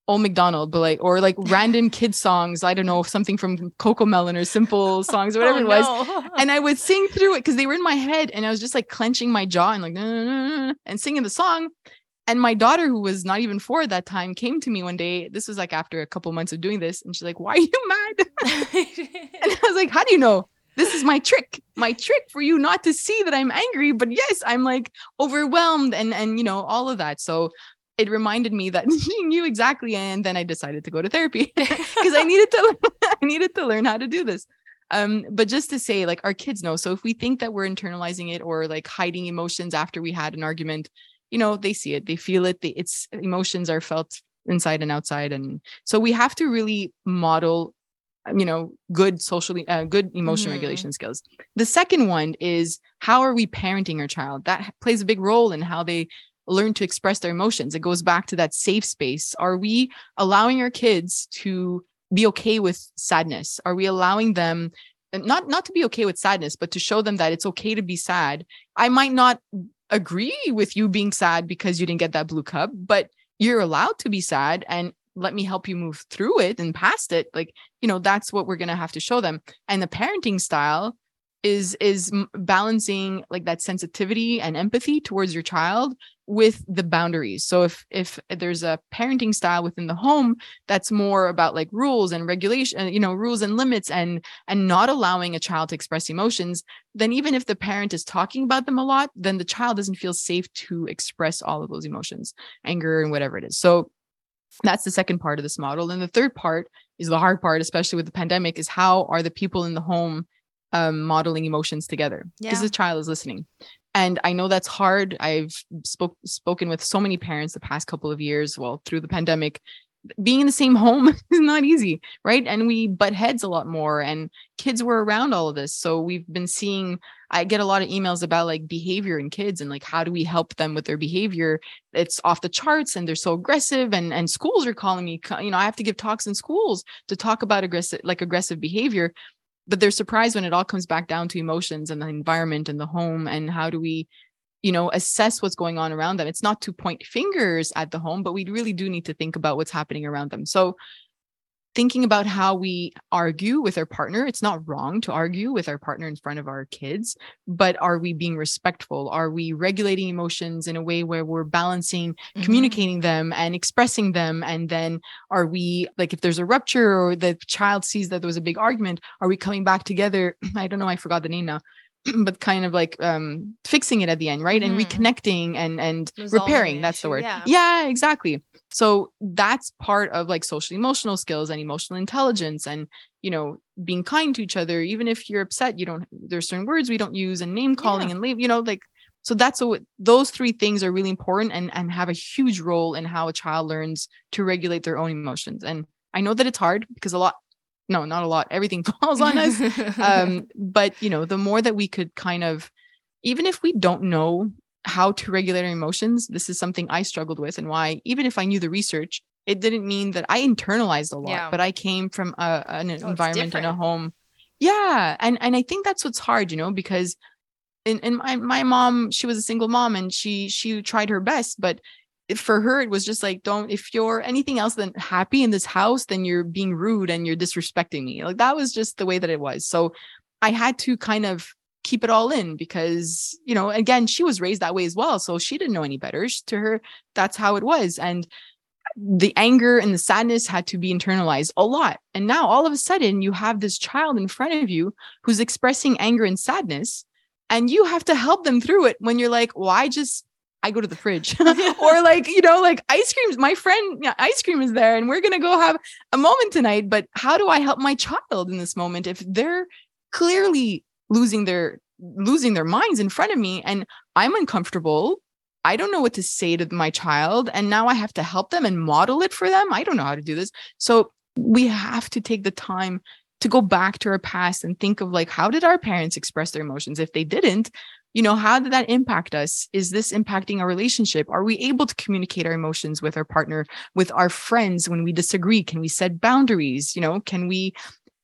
old mcdonald but like or like random kid songs i don't know something from CoComelon or simple songs or whatever Oh, it was no. and I would sing through it because they were in my head, and I was just like clenching my jaw and like "Nah, nah, nah, nah," and singing the song. And my daughter, who was not even four at that time, came to me one day. This was like after a couple months of doing this, and she's like, "Why are you mad?" And I was like, "How do you know?" This is my trick, my trick for you not to see that I'm angry, but yes, I'm like overwhelmed and and you know all of that. So it reminded me that she knew exactly, and then I decided to go to therapy because I needed to I needed to learn how to do this. Um, but just to say, like our kids know. So if we think that we're internalizing it or like hiding emotions after we had an argument, you know, they see it, they feel it. They, it's emotions are felt inside and outside, and so we have to really model, you know, good socially, uh, good emotion Mhm. regulation skills. The second one is how are we parenting our child? That plays a big role in how they learn to express their emotions. It goes back to that safe space. Are we allowing our kids to be okay with sadness? Are we allowing them not not to be okay with sadness, but to show them that it's okay to be sad? I might not agree with you being sad because you didn't get that blue cup, but you're allowed to be sad and let me help you move through it and past it. Like, you know, that's what we're going to have to show them. And the parenting style is is balancing like that sensitivity and empathy towards your child with the boundaries. So if if there's a parenting style within the home that's more about like rules and regulation, uh, you know, rules and limits and and not allowing a child to express emotions, then even if the parent is talking about them a lot, then the child doesn't feel safe to express all of those emotions, anger and whatever it is. So that's the second part of this model. And the third part is the hard part, especially with the pandemic, is how are the people in the home um, modeling emotions together. Because Yeah. the child is listening. and i know that's hard. I've spoke, spoken with so many parents the past couple of years well through the pandemic. Being in the same home is not easy right? And we butt heads a lot more and kids were around all of this. So we've been seeing i get a lot of emails about like behavior in kids and like how do we help them with their behavior? It's off the charts and they're so aggressive and and schools are calling me you know i have to give talks in schools to talk about aggressive like aggressive behavior but they're surprised when it all comes back down to emotions and the environment and the home and how do we you know assess what's going on around them. It's not to point fingers at the home but we really do need to think about what's happening around them. So thinking about how we argue with our partner it's not wrong to argue with our partner in front of our kids but are we being respectful? Are we regulating emotions in a way where we're balancing mm-hmm. communicating them and expressing them? And then are we like if there's a rupture or the child sees that there was a big argument are we coming back together? I don't know i forgot the name now but kind of like um fixing it at the end right? And reconnecting and and Resolving repairing that's the word. yeah. yeah exactly so that's part of like social emotional skills and emotional intelligence and you know being kind to each other even if you're upset you don't there's certain words we don't use and name calling yeah. and leave you know like so that's what those three things are really important and and have a huge role in how a child learns to regulate their own emotions and i know that it's hard because a lot no, not a lot. Everything falls on us. um, but you know, the more that we could kind of, even if we don't know how to regulate our emotions, this is something I struggled with, and why even if I knew the research, it didn't mean that I internalized a lot. Yeah. But I came from a, an oh, environment and a home. Yeah, and and I think that's what's hard, you know, because and, and my, my mom she was a single mom and she she tried her best but for her it was just like don't if you're anything else than happy in this house then you're being rude and you're disrespecting me like that was just the way that it was so i had to kind of keep it all in because you know again she was raised that way as well so she didn't know any better to her that's how it was and the anger and the sadness had to be internalized a lot and now all of a sudden you have this child in front of you who's expressing anger and sadness and you have to help them through it when you're like why just I go to the fridge or like, you know, like ice creams. My friend, yeah, ice cream is there and we're going to go have a moment tonight. But how do I help my child in this moment if they're clearly losing their losing their minds in front of me and I'm uncomfortable? I don't know what to say to my child. And now I have to help them and model it for them. I don't know how to do this. So we have to take the time to go back to our past and think of like, how did our parents express their emotions? If they didn't, you know how did that impact us is this impacting our relationship are we able to communicate our emotions with our partner with our friends when we disagree can we set boundaries you know can we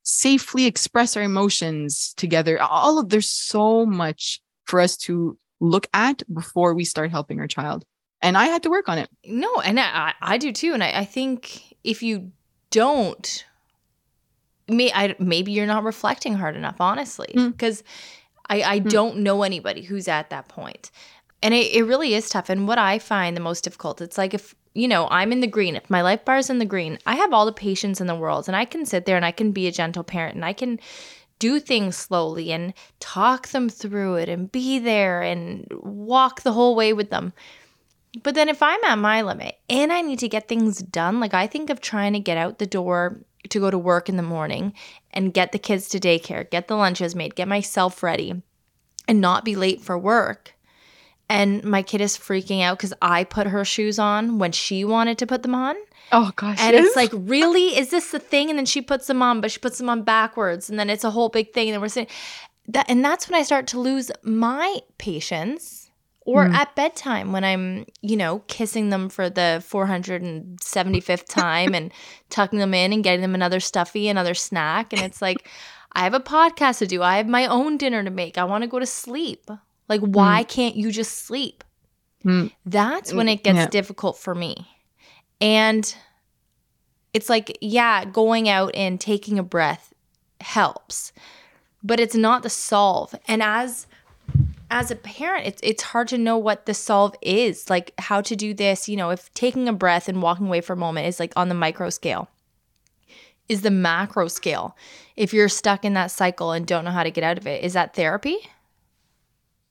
safely express our emotions together all of there's so much for us to look at before we start helping our child and i had to work on it no and i, I do too and I, I think if you don't may I, maybe you're not reflecting hard enough honestly because mm I, I hmm. don't know anybody who's at that point. And it, it really is tough. And what I find the most difficult, it's like if, you know, I'm in the green, if my life bar is in the green, I have all the patience in the world and I can sit there and I can be a gentle parent and I can do things slowly and talk them through it and be there and walk the whole way with them. But then if I'm at my limit and I need to get things done, like I think of trying to get out the door to go to work in the morning and get the kids to daycare, get the lunches made, get myself ready, and not be late for work. And my kid is freaking out because I put her shoes on when she wanted to put them on. Oh gosh. And it's like, really? Is this the thing? And then she puts them on, but she puts them on backwards. And then it's a whole big thing. And then we're saying that and that's when I start to lose my patience or mm. at bedtime when I'm, you know, kissing them for the 475th time and tucking them in and getting them another stuffy, another snack. And it's like, I have a podcast to do. I have my own dinner to make. I want to go to sleep. Like, why mm. can't you just sleep? Mm. That's when it gets yeah. difficult for me. And it's like, yeah, going out and taking a breath helps, but it's not the solve. And as as a parent, it's it's hard to know what the solve is, like how to do this. You know, if taking a breath and walking away for a moment is like on the micro scale, is the macro scale. If you're stuck in that cycle and don't know how to get out of it, is that therapy?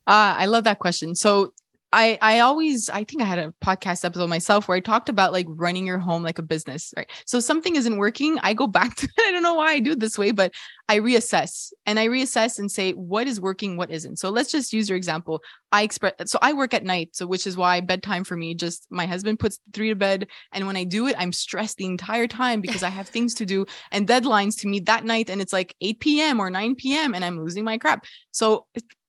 Uh, I love that question. So I I always I think I had a podcast episode myself where I talked about like running your home like a business, right? So something isn't working, I go back to I don't know why I do it this way, but I reassess and I reassess and say what is working, what isn't. So let's just use your example. I express so I work at night, so which is why bedtime for me just my husband puts three to bed, and when I do it, I'm stressed the entire time because I have things to do and deadlines to meet that night, and it's like 8 p.m. or 9 p.m. and I'm losing my crap. So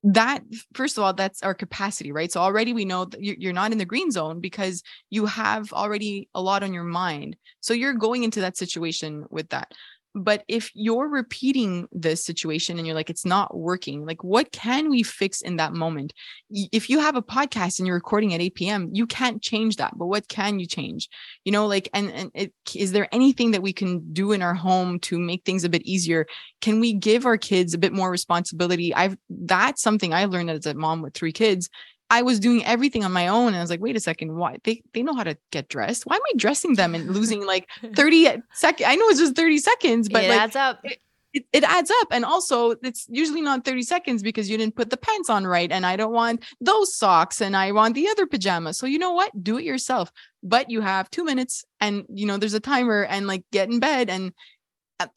that first of all that's our capacity right? So already we know that you're not in the green zone because you have already a lot on your mind. So you're going into that situation with that but if you're repeating this situation and you're like it's not working like what can we fix in that moment? If you have a podcast and you're recording at 8 p.m you can't change that but what can you change? You know like and, and it, is there anything that we can do in our home to make things a bit easier? Can we give our kids a bit more responsibility? I've that's something i learned as a mom with three kids I was doing everything on my own. And I was like, wait a second, why they, they know how to get dressed. Why am I dressing them and losing like 30 seconds? I know it's just 30 seconds, but it like, adds up. It, it, it, adds up. And also it's usually not 30 seconds because you didn't put the pants on right. And I don't want those socks and I want the other pajamas. So you know what? Do it yourself. But you have two minutes and you know, there's a timer and like get in bed and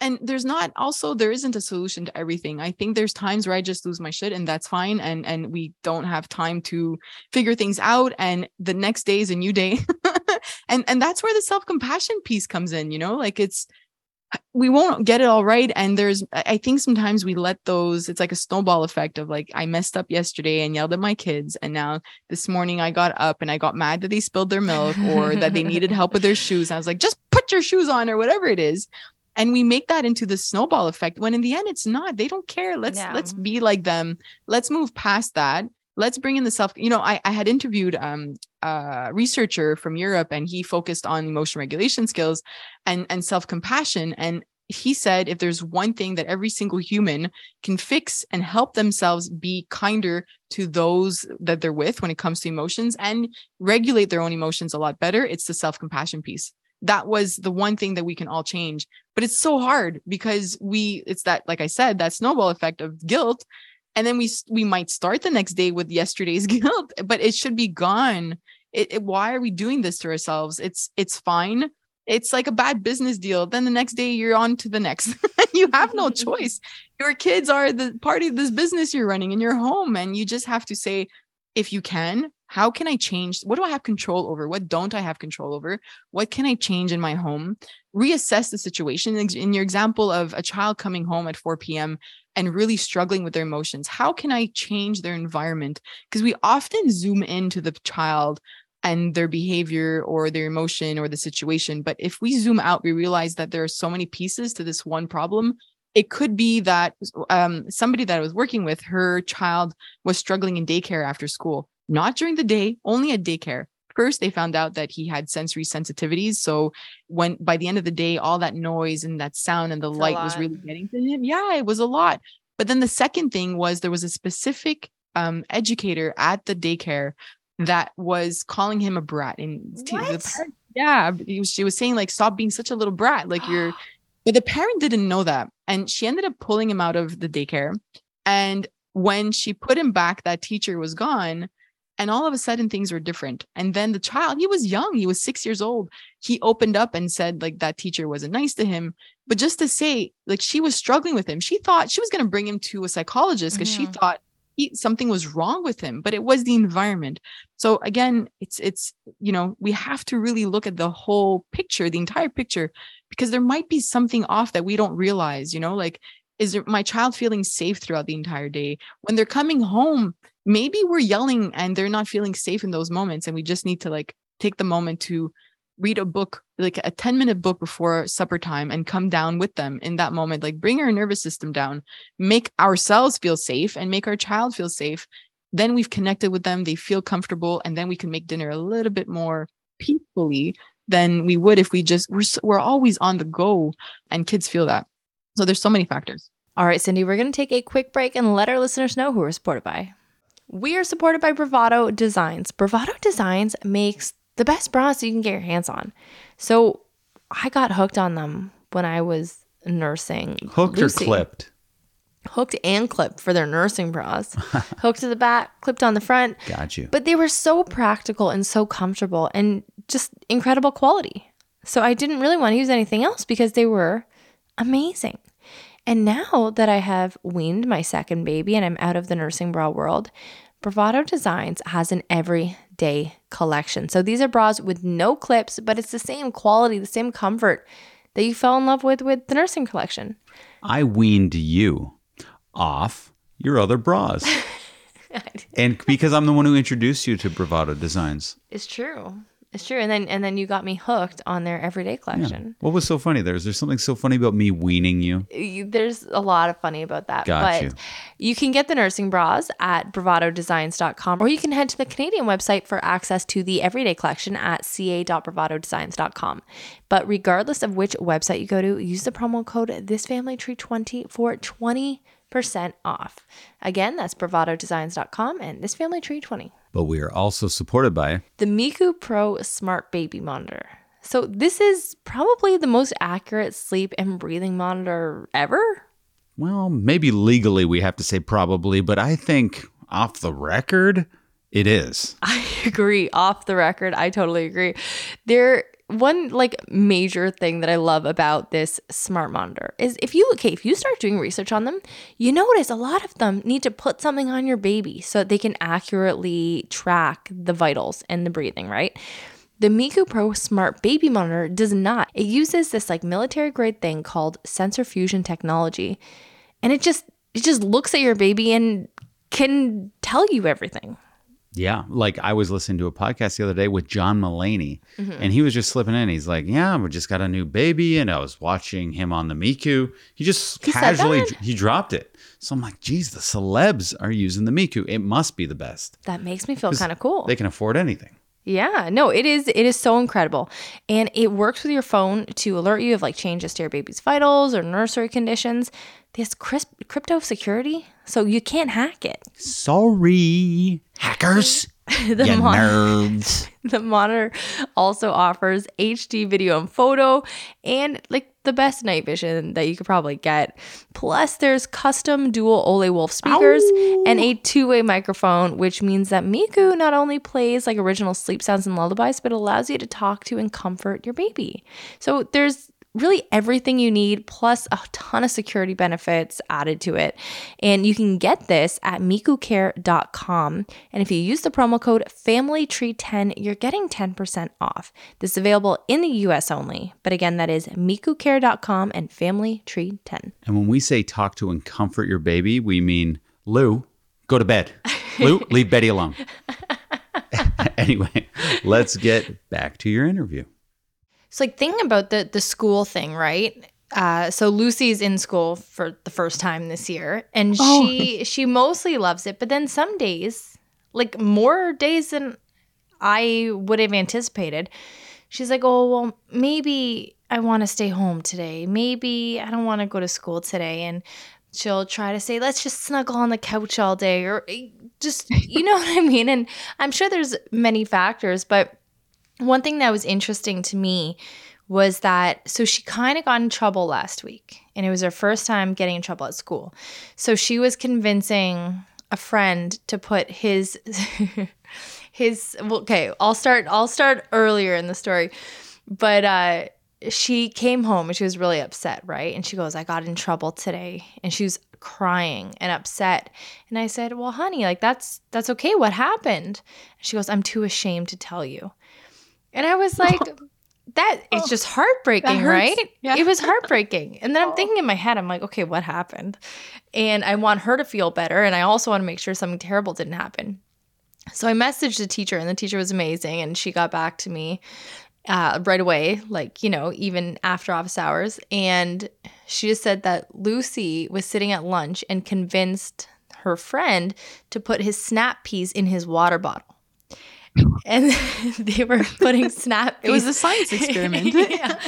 and there's not also there isn't a solution to everything. I think there's times where i just lose my shit and that's fine and and we don't have time to figure things out and the next day is a new day. And and that's where the self-compassion piece comes in you know? Like it's we won't get it all right and there's i think sometimes we let those it's like a snowball effect of like i messed up yesterday and yelled at my kids and now this morning i got up and i got mad that they spilled their milk or that they needed help with their shoes i was like just put your shoes on or whatever it is and we make that into the snowball effect when in the end it's not. They don't care. Let's let's be like them. Let's move past that. Let's bring in the self you know i, I had interviewed um, a researcher from europe and he focused on emotion regulation skills and and self-compassion. And he said if there's one thing that every single human can fix and help themselves be kinder to those that they're with when it comes to emotions and regulate their own emotions a lot better it's the self-compassion piece that was the one thing that we can all change. But it's so hard because we it's that like i said that snowball effect of guilt. And then we we might start the next day with yesterday's guilt but it should be gone. It, it, why are we doing this to ourselves? It's it's fine. It's like a bad business deal. Then the next day you're on to the next. You have no choice. Your kids are the part of this business you're running in your home and you just have to say if you can how can I change? What do I have control over? What don't I have control over? What can I change in my home? Reassess the situation. In your example of a child coming home at 4 p.m. and really struggling with their emotions, how can I change their environment? Because we often zoom into the child and their behavior or their emotion or the situation. But if we zoom out, we realize that there are so many pieces to this one problem it could be that um, somebody that I was working with, her child was struggling in daycare after school not during the day, only at daycare. First, they found out that he had sensory sensitivities. So when by the end of the day, all that noise and that sound and the it's light was really getting to him. Yeah, it was a lot. But then the second thing was there was a specific um, educator at the daycare that was calling him a brat. And yeah, was, she was saying like, stop being such a little brat. Like you're, but the parent didn't know that. And she ended up pulling him out of the daycare. And when she put him back, that teacher was gone and all of a sudden things were different and then the child he was young he was six years old he opened up and said like that teacher wasn't nice to him but just to say like she was struggling with him she thought she was going to bring him to a psychologist because mm-hmm. she thought he, something was wrong with him but it was the environment. So again it's it's you know we have to really look at the whole picture the entire picture because there might be something off that we don't realize you know like is my child feeling safe throughout the entire day? When they're coming home maybe we're yelling and they're not feeling safe in those moments and we just need to like take the moment to read a book like a 10 minute book before supper time and come down with them in that moment. Like bring our nervous system down. Make ourselves feel safe and make our child feel safe. Then we've connected with them. They feel comfortable. And then we can make dinner a little bit more peacefully than we would if we just we're, we're always on the go. And kids feel that. So there's so many factors. All right cindy we're going to take a quick break and let our listeners know who we're supported by. We are supported by Bravado Designs. Bravado Designs makes the best bras you can get your hands on. So I got hooked on them when I was nursing. Hooked Lucy. or clipped? hooked and clipped for their nursing bras, hooked to the back, clipped on the front. Got you. But they were so practical and so comfortable and just incredible quality. So I didn't really want to use anything else because they were amazing. And now that I have weaned my second baby and I'm out of the nursing bra world, Bravado Designs has an everyday collection. So these are bras with no clips, but it's the same quality, the same comfort that you fell in love with with the nursing collection. I weaned you off your other bras. and because I'm the one who introduced you to Bravado Designs. It's true. It's true. And then and then you got me hooked on their everyday collection. What was so funny there? Is there something so funny about me weaning you? You- There's a lot of funny about that. Got but you. you can get the nursing bras at bravadodesigns.com or you can head to the Canadian website for access to the everyday collection at ca.bravadodesigns.com. But regardless of which website you go to, use the promo code thisfamilytree20 for 20% off. Again, that's bravadodesigns.com and thisfamilytree20. But we are also supported by The Miku Pro Smart Baby Monitor. So, this is probably the most accurate sleep and breathing monitor ever. Well, maybe legally we have to say probably, but I think off the record, it is. I agree. Off the record, I totally agree. There one like major thing that I love about this smart monitor is if you okay, if you start doing research on them, you notice a lot of them need to put something on your baby so that they can accurately track the vitals and the breathing, right? The Miku Pro Smart Baby Monitor does not. It uses this like military grade thing called sensor fusion technology. And it just it just looks at your baby and can tell you everything. Yeah. Like I was listening to a podcast the other day with John Mulaney, mm-hmm. and he was just slipping in. He's like, Yeah, we just got a new baby, and I was watching him on the Miku. He just He casually he dropped it. So I'm like, geez, the celebs are using the Miku. It must be the best. That makes me feel kind of cool. They can afford anything. Yeah, no, it is it is so incredible. And it works with your phone to alert you of like changes to your baby's vitals or nursery conditions. This crisp crypto security, so you can't hack it. Sorry, hackers. The you mon- nerds. The monitor also offers HD video and photo and like the best night vision that you could probably get. Plus, there's custom dual Ole Wolff speakers and a two way microphone, which means that Miku not only plays like original sleep sounds and lullabies, but allows you to talk to and comfort your baby. So there's really everything you need plus a ton of security benefits added to it and you can get this at mikucare.com and if you use the promo code familytree10 you're getting 10% off this is available in the us only but again that is mikucare.com and familytree10 And when we say talk to and comfort your baby, we mean Lou, go to bed. Lou, leave Betty alone. anyway, let's get back to your interview. So like thinking about the the school thing, right? Uh, so Lucy's in school for the first time this year, and she she mostly loves it. But then some days, like more days than I would have anticipated, she's like, "Oh well, maybe I want to stay home today. Maybe I don't want to go to school today." And she'll try to say, "Let's just snuggle on the couch all day," or eh, just you know what I mean. And I'm sure there's many factors, but one thing that was interesting to me was that so she kind of got in trouble last week and it was her first time getting in trouble at school. So she was convincing a friend to put his his okay i'll start i'll start earlier in the story. But uh she came home and she was really upset right? And she goes i got in trouble today. And she was crying and upset. And i said well honey like that's that's okay. What happened? She goes i'm too ashamed to tell you and I was like, that it's just heartbreaking, right? Yeah. It was heartbreaking. And then I'm thinking in my head, I'm like, okay, what happened? And I want her to feel better. And I also want to make sure something terrible didn't happen. So I messaged the teacher, and the teacher was amazing. And she got back to me uh, right away, like, you know, even after office hours. And she just said that Lucy was sitting at lunch and convinced her friend to put his snap peas in his water bottle. And they were putting snap It was a science experiment. yeah.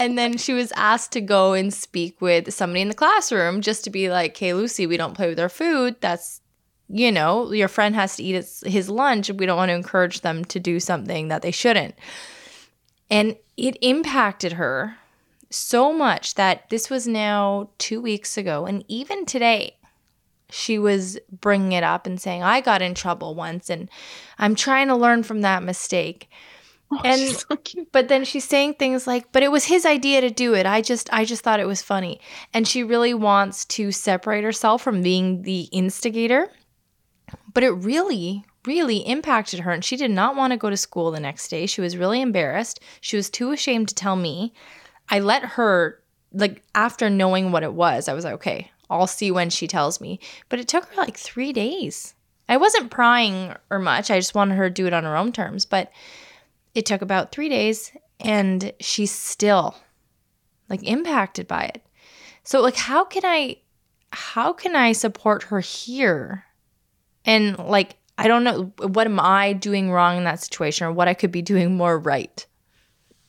And then she was asked to go and speak with somebody in the classroom just to be like, hey, Lucy, we don't play with our food. That's, you know, your friend has to eat his, his lunch. We don't want to encourage them to do something that they shouldn't. And it impacted her So much that this was now two weeks ago. And even today, she was bringing it up and saying, I got in trouble once and I'm trying to learn from that mistake. Oh, and so but then she's saying things like but it was his idea to do it. I just i just thought it was funny. And she really wants to separate herself from being the instigator but it really really impacted her. And she did not want to go to school the next day. She was really embarrassed. She was too ashamed to tell me. I let her like after knowing what it was i was like okay i'll see when she tells me. But it took her like three days. I wasn't prying or much. I just wanted her to do it on her own terms. But it took about three days and she's still like impacted by it. So like how can i how can i support her here? And like i don't know what am i doing wrong in that situation or what i could be doing more right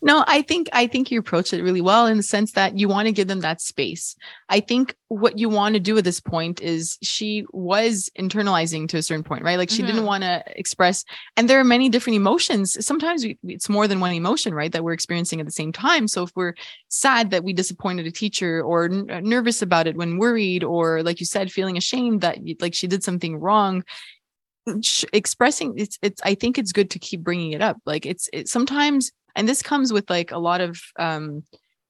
No, I think I think you approach it really well in the sense that you want to give them that space. I think what you want to do at this point is she was internalizing to a certain point, right? Like she didn't Mhm. want to express, and there are many different emotions. Sometimes we, it's more than one emotion, right? That we're experiencing at the same time. So if we're sad that we disappointed a teacher, or n- uh, nervous about it when worried, or like you said, feeling ashamed that like she did something wrong, expressing it's it's i think it's good to keep bringing it up like it's it sometimes and this comes with like a lot of um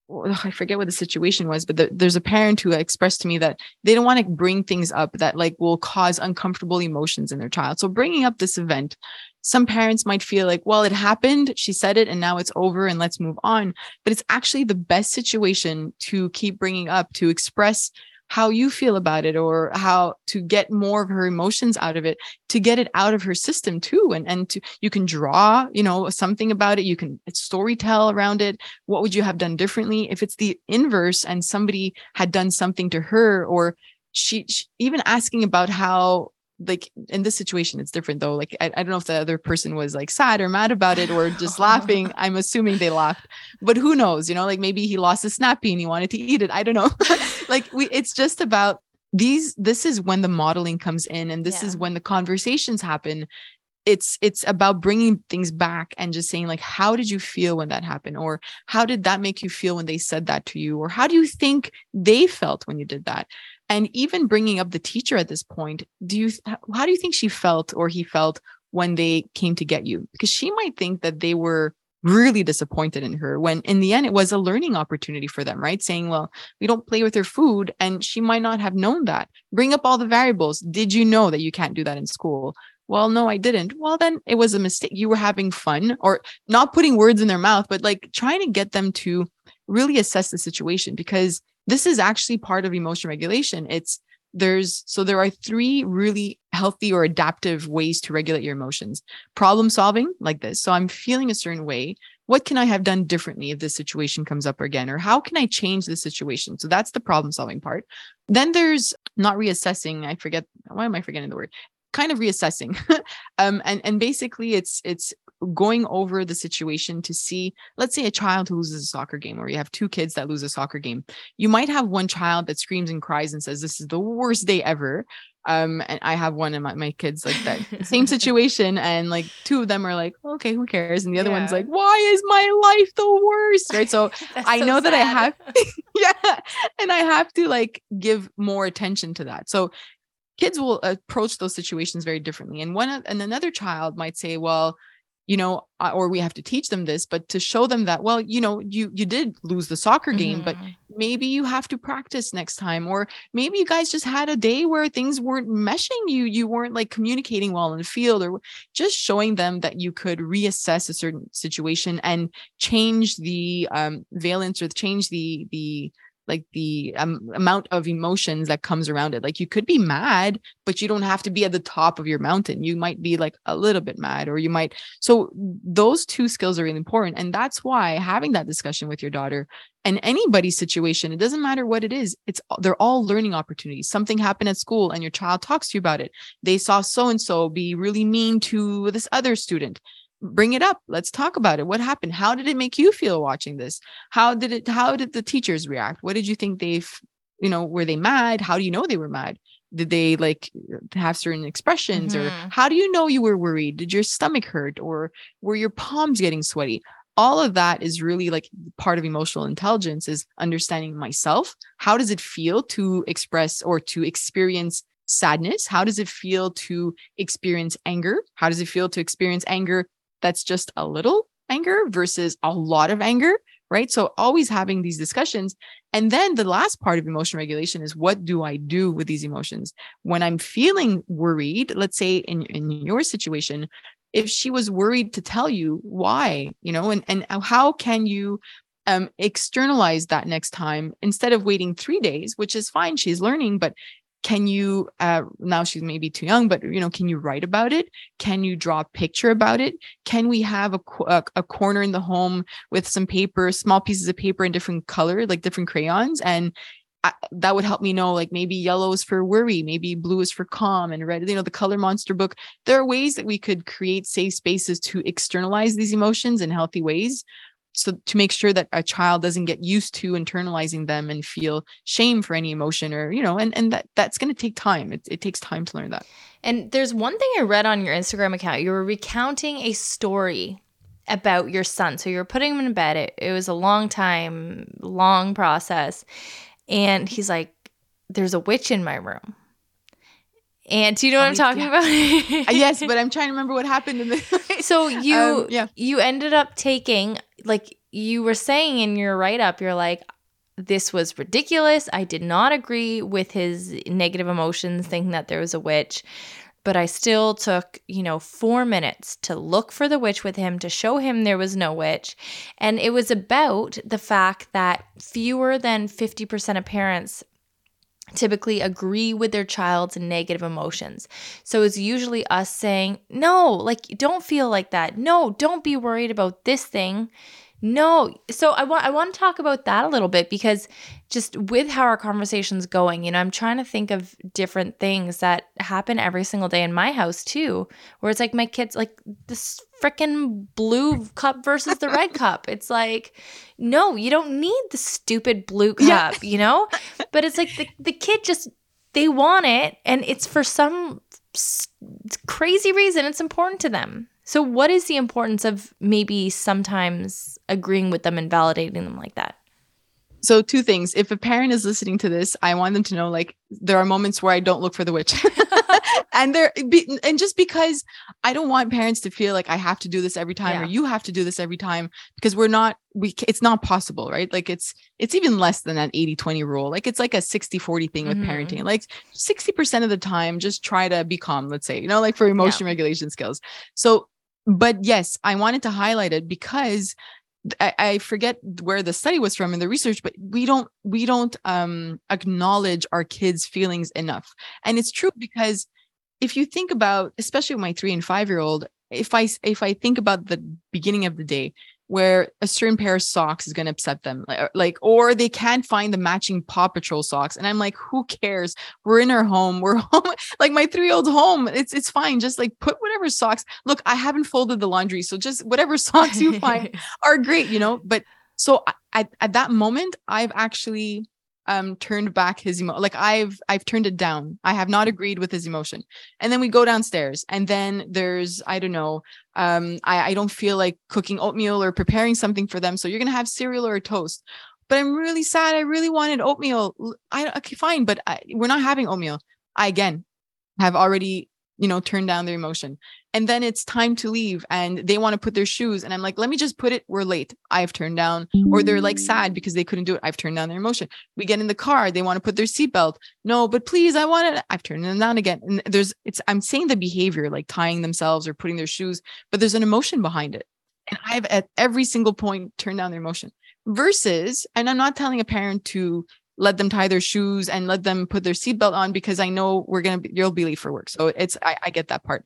I forget what the situation was, but the, there's a parent who expressed to me that they don't want to bring things up that like will cause uncomfortable emotions in their child. So bringing up this event, some parents might feel like, well, it happened, she said it, and now it's over, and let's move on. But it's actually the best situation to keep bringing up to express how you feel about it or how to get more of her emotions out of it to get it out of her system too and and to you can draw you know something about it you can story tell around it. What would you have done differently? If it's the inverse and somebody had done something to her or she, she even asking about how like in this situation it's different though like I, I don't know if the other person was like sad or mad about it or just laughing. I'm assuming they laughed but who knows you know like maybe he lost a snappy and he wanted to eat it i don't know. Like we it's just about these this is when the modeling comes in and this Yeah. is when the conversations happen. It's it's about bringing things back and just saying like how did you feel when that happened? or how did that make you feel when they said that to you? or how do you think they felt when you did that and even bringing up the teacher at this point do you how do you think she felt or he felt when they came to get you? Because she might think that they were really disappointed in her when in the end it was a learning opportunity for them right? Saying well we don't play with her food and she might not have known that. Bring up all the variables. Did you know that you can't do that in school? Well no i didn't. Well then it was a mistake. You were having fun or not putting words in their mouth but like trying to get them to really assess the situation because this is actually part of emotion regulation. It's there's so there are three really healthy or adaptive ways to regulate your emotions. Problem solving like this. So i'm feeling a certain way. What can i have done differently if this situation comes up again? Or how can i change the situation? So that's the problem solving part. Then there's not reassessing. I forget why am i forgetting the word kind of reassessing. Um and and basically it's it's going over the situation to see let's say a child who loses a soccer game or you have two kids that lose a soccer game. You might have one child that screams and cries and says this is the worst day ever. Um and i have one of my, my kids like that same situation and like two of them are like okay who cares? And the other one's like why is my life the worst? Right? So I so know that I have yeah and i have to like give more attention to that. So kids will approach those situations very differently and one and another child might say well you know or we have to teach them this but to show them that well you know you you did lose the soccer game but Mhm. maybe you have to practice next time or maybe you guys just had a day where things weren't meshing you you weren't like communicating well in the field or just showing them that you could reassess a certain situation and change the um valence or change the the like the um, amount of emotions that comes around it. Like you could be mad but you don't have to be at the top of your mountain. You might be like a little bit mad or you might so those two skills are really important and that's why having that discussion with your daughter and anybody's situation it doesn't matter what it is it's they're all learning opportunities. Something happened at school and your child talks to you about it. They saw so and so be really mean to this other student bring it up. Let's talk about it. What happened? How did it make you feel watching this? How did it how did the teachers react? What did you think they've you know were they mad? How do you know they were mad? Did they like have certain expressions or Mhm. how do you know you were worried? Did your stomach hurt or were your palms getting sweaty? All of that is really like part of emotional intelligence is understanding myself. How does it feel to express or to experience sadness? How does it feel to experience anger? How does it feel to experience anger that's just a little anger versus a lot of anger right? So always having these discussions. And then the last part of emotion regulation is what do i do with these emotions? When i'm feeling worried let's say in in your situation if she was worried to tell you why you know and and how can you um externalize that next time instead of waiting 3 days which is fine she's learning but can you uh, now she's maybe too young but you know can you write about it? Can you draw a picture about it? Can we have a, a, a corner in the home with some paper small pieces of paper in different color like different crayons? And I, that would help me know like maybe yellow is for worry maybe blue is for calm and red you know the color monster book. There are ways that we could create safe spaces to externalize these emotions in healthy ways so to make sure that a child doesn't get used to internalizing them and feel shame for any emotion or you know and and that that's going to take time. It, it takes time to learn that. And there's one thing i read on your instagram account. You were recounting a story about your son. So you were putting him in bed. It, it was a long time long process. And he's like, "There's a witch in my room." And do you know what I'm talking yeah. about? Uh, yes, but I'm trying to remember what happened in the. so you um, yeah you ended up taking like you were saying in your write up, you're like, this was ridiculous. I did not agree with his negative emotions, thinking that there was a witch but I still took, you know, four minutes to look for the witch with him to show him there was no witch. And it was about the fact that fewer than 50% of parents typically agree with their child's negative emotions. So it's usually us saying, no, like, don't feel like that. No, don't be worried about this thing. No. So I want I want to talk about that a little bit because just with how our conversation's going, you know, I'm trying to think of different things that happen every single day in my house too, where it's like my kids like this freaking blue cup versus the red cup. It's like, no, you don't need the stupid blue cup, yeah. you know? But it's like the, the kid just they want it and it's for some crazy reason it's important to them. So, what is the importance of maybe sometimes agreeing with them and validating them like that? So, two things. If a parent is listening to this, I want them to know like there are moments where I don't look for the witch. and there and just because I don't want parents to feel like I have to do this every time yeah. or you have to do this every time because we're not we it's not possible, right? Like it's it's even less than that 80-20 rule. Like it's like a 60-40 thing with mm-hmm. parenting. Like 60% of the time just try to be calm, let's say, you know, like for emotion yeah. regulation skills. So but yes, I wanted to highlight it because I, I, forget where the study was from in the research, but we don't we don't um, acknowledge our kids' feelings enough, and it's true because if you think about, especially my three and five year old, if I if I think about the beginning of the day, where a certain pair of socks is going to upset them like or they can't find the matching paw patrol socks and i'm like who cares? We're in our home we're home like my three year old's home it's it's fine just like put whatever socks look i haven't folded the laundry so just whatever socks you find are great you know but so at, at that moment i've actually um turned back his emo like I've I've turned it down. I have not agreed with his emotion. And then we go downstairs and then there's I don't know um I I don't feel like cooking oatmeal or preparing something for them so you're going to have cereal or toast. But I'm really sad. I really wanted oatmeal. I okay fine, but I, we're not having oatmeal. I again have already you know turn down their emotion. And then it's time to leave and they want to put their shoes and i'm like let me just put it we're late i've turned down. Or they're like sad because they couldn't do it i've turned down their emotion. We get in the car they want to put their seatbelt. No but please i want it i've turned them down again. And there's it's i'm saying the behavior like tying themselves or putting their shoes but there's an emotion behind it. And i've at every single point turned down their emotion. Versus and i'm not telling a parent to let them tie their shoes and let them put their seatbelt on because I know we're gonna be, you'll be late for work. So it's I, I get that part.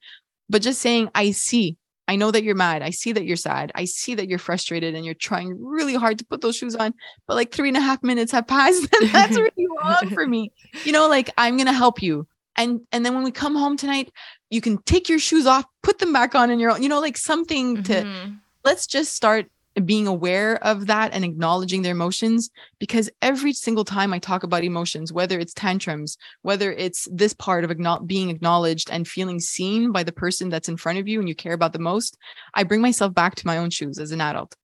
But just saying, I see, I know that you're mad. I see that you're sad. I see that you're frustrated and you're trying really hard to put those shoes on. But like three and a half minutes have passed. And that's really long for me. You know, like I'm gonna help you. And and then when we come home tonight, you can take your shoes off, put them back on in your own, you know, like something to mm-hmm. let's just start being aware of that and acknowledging their emotions because every single time I talk about emotions, whether it's tantrums, whether it's this part of being acknowledged and feeling seen by the person that's in front of you and you care about the most, I bring myself back to my own shoes as an adult.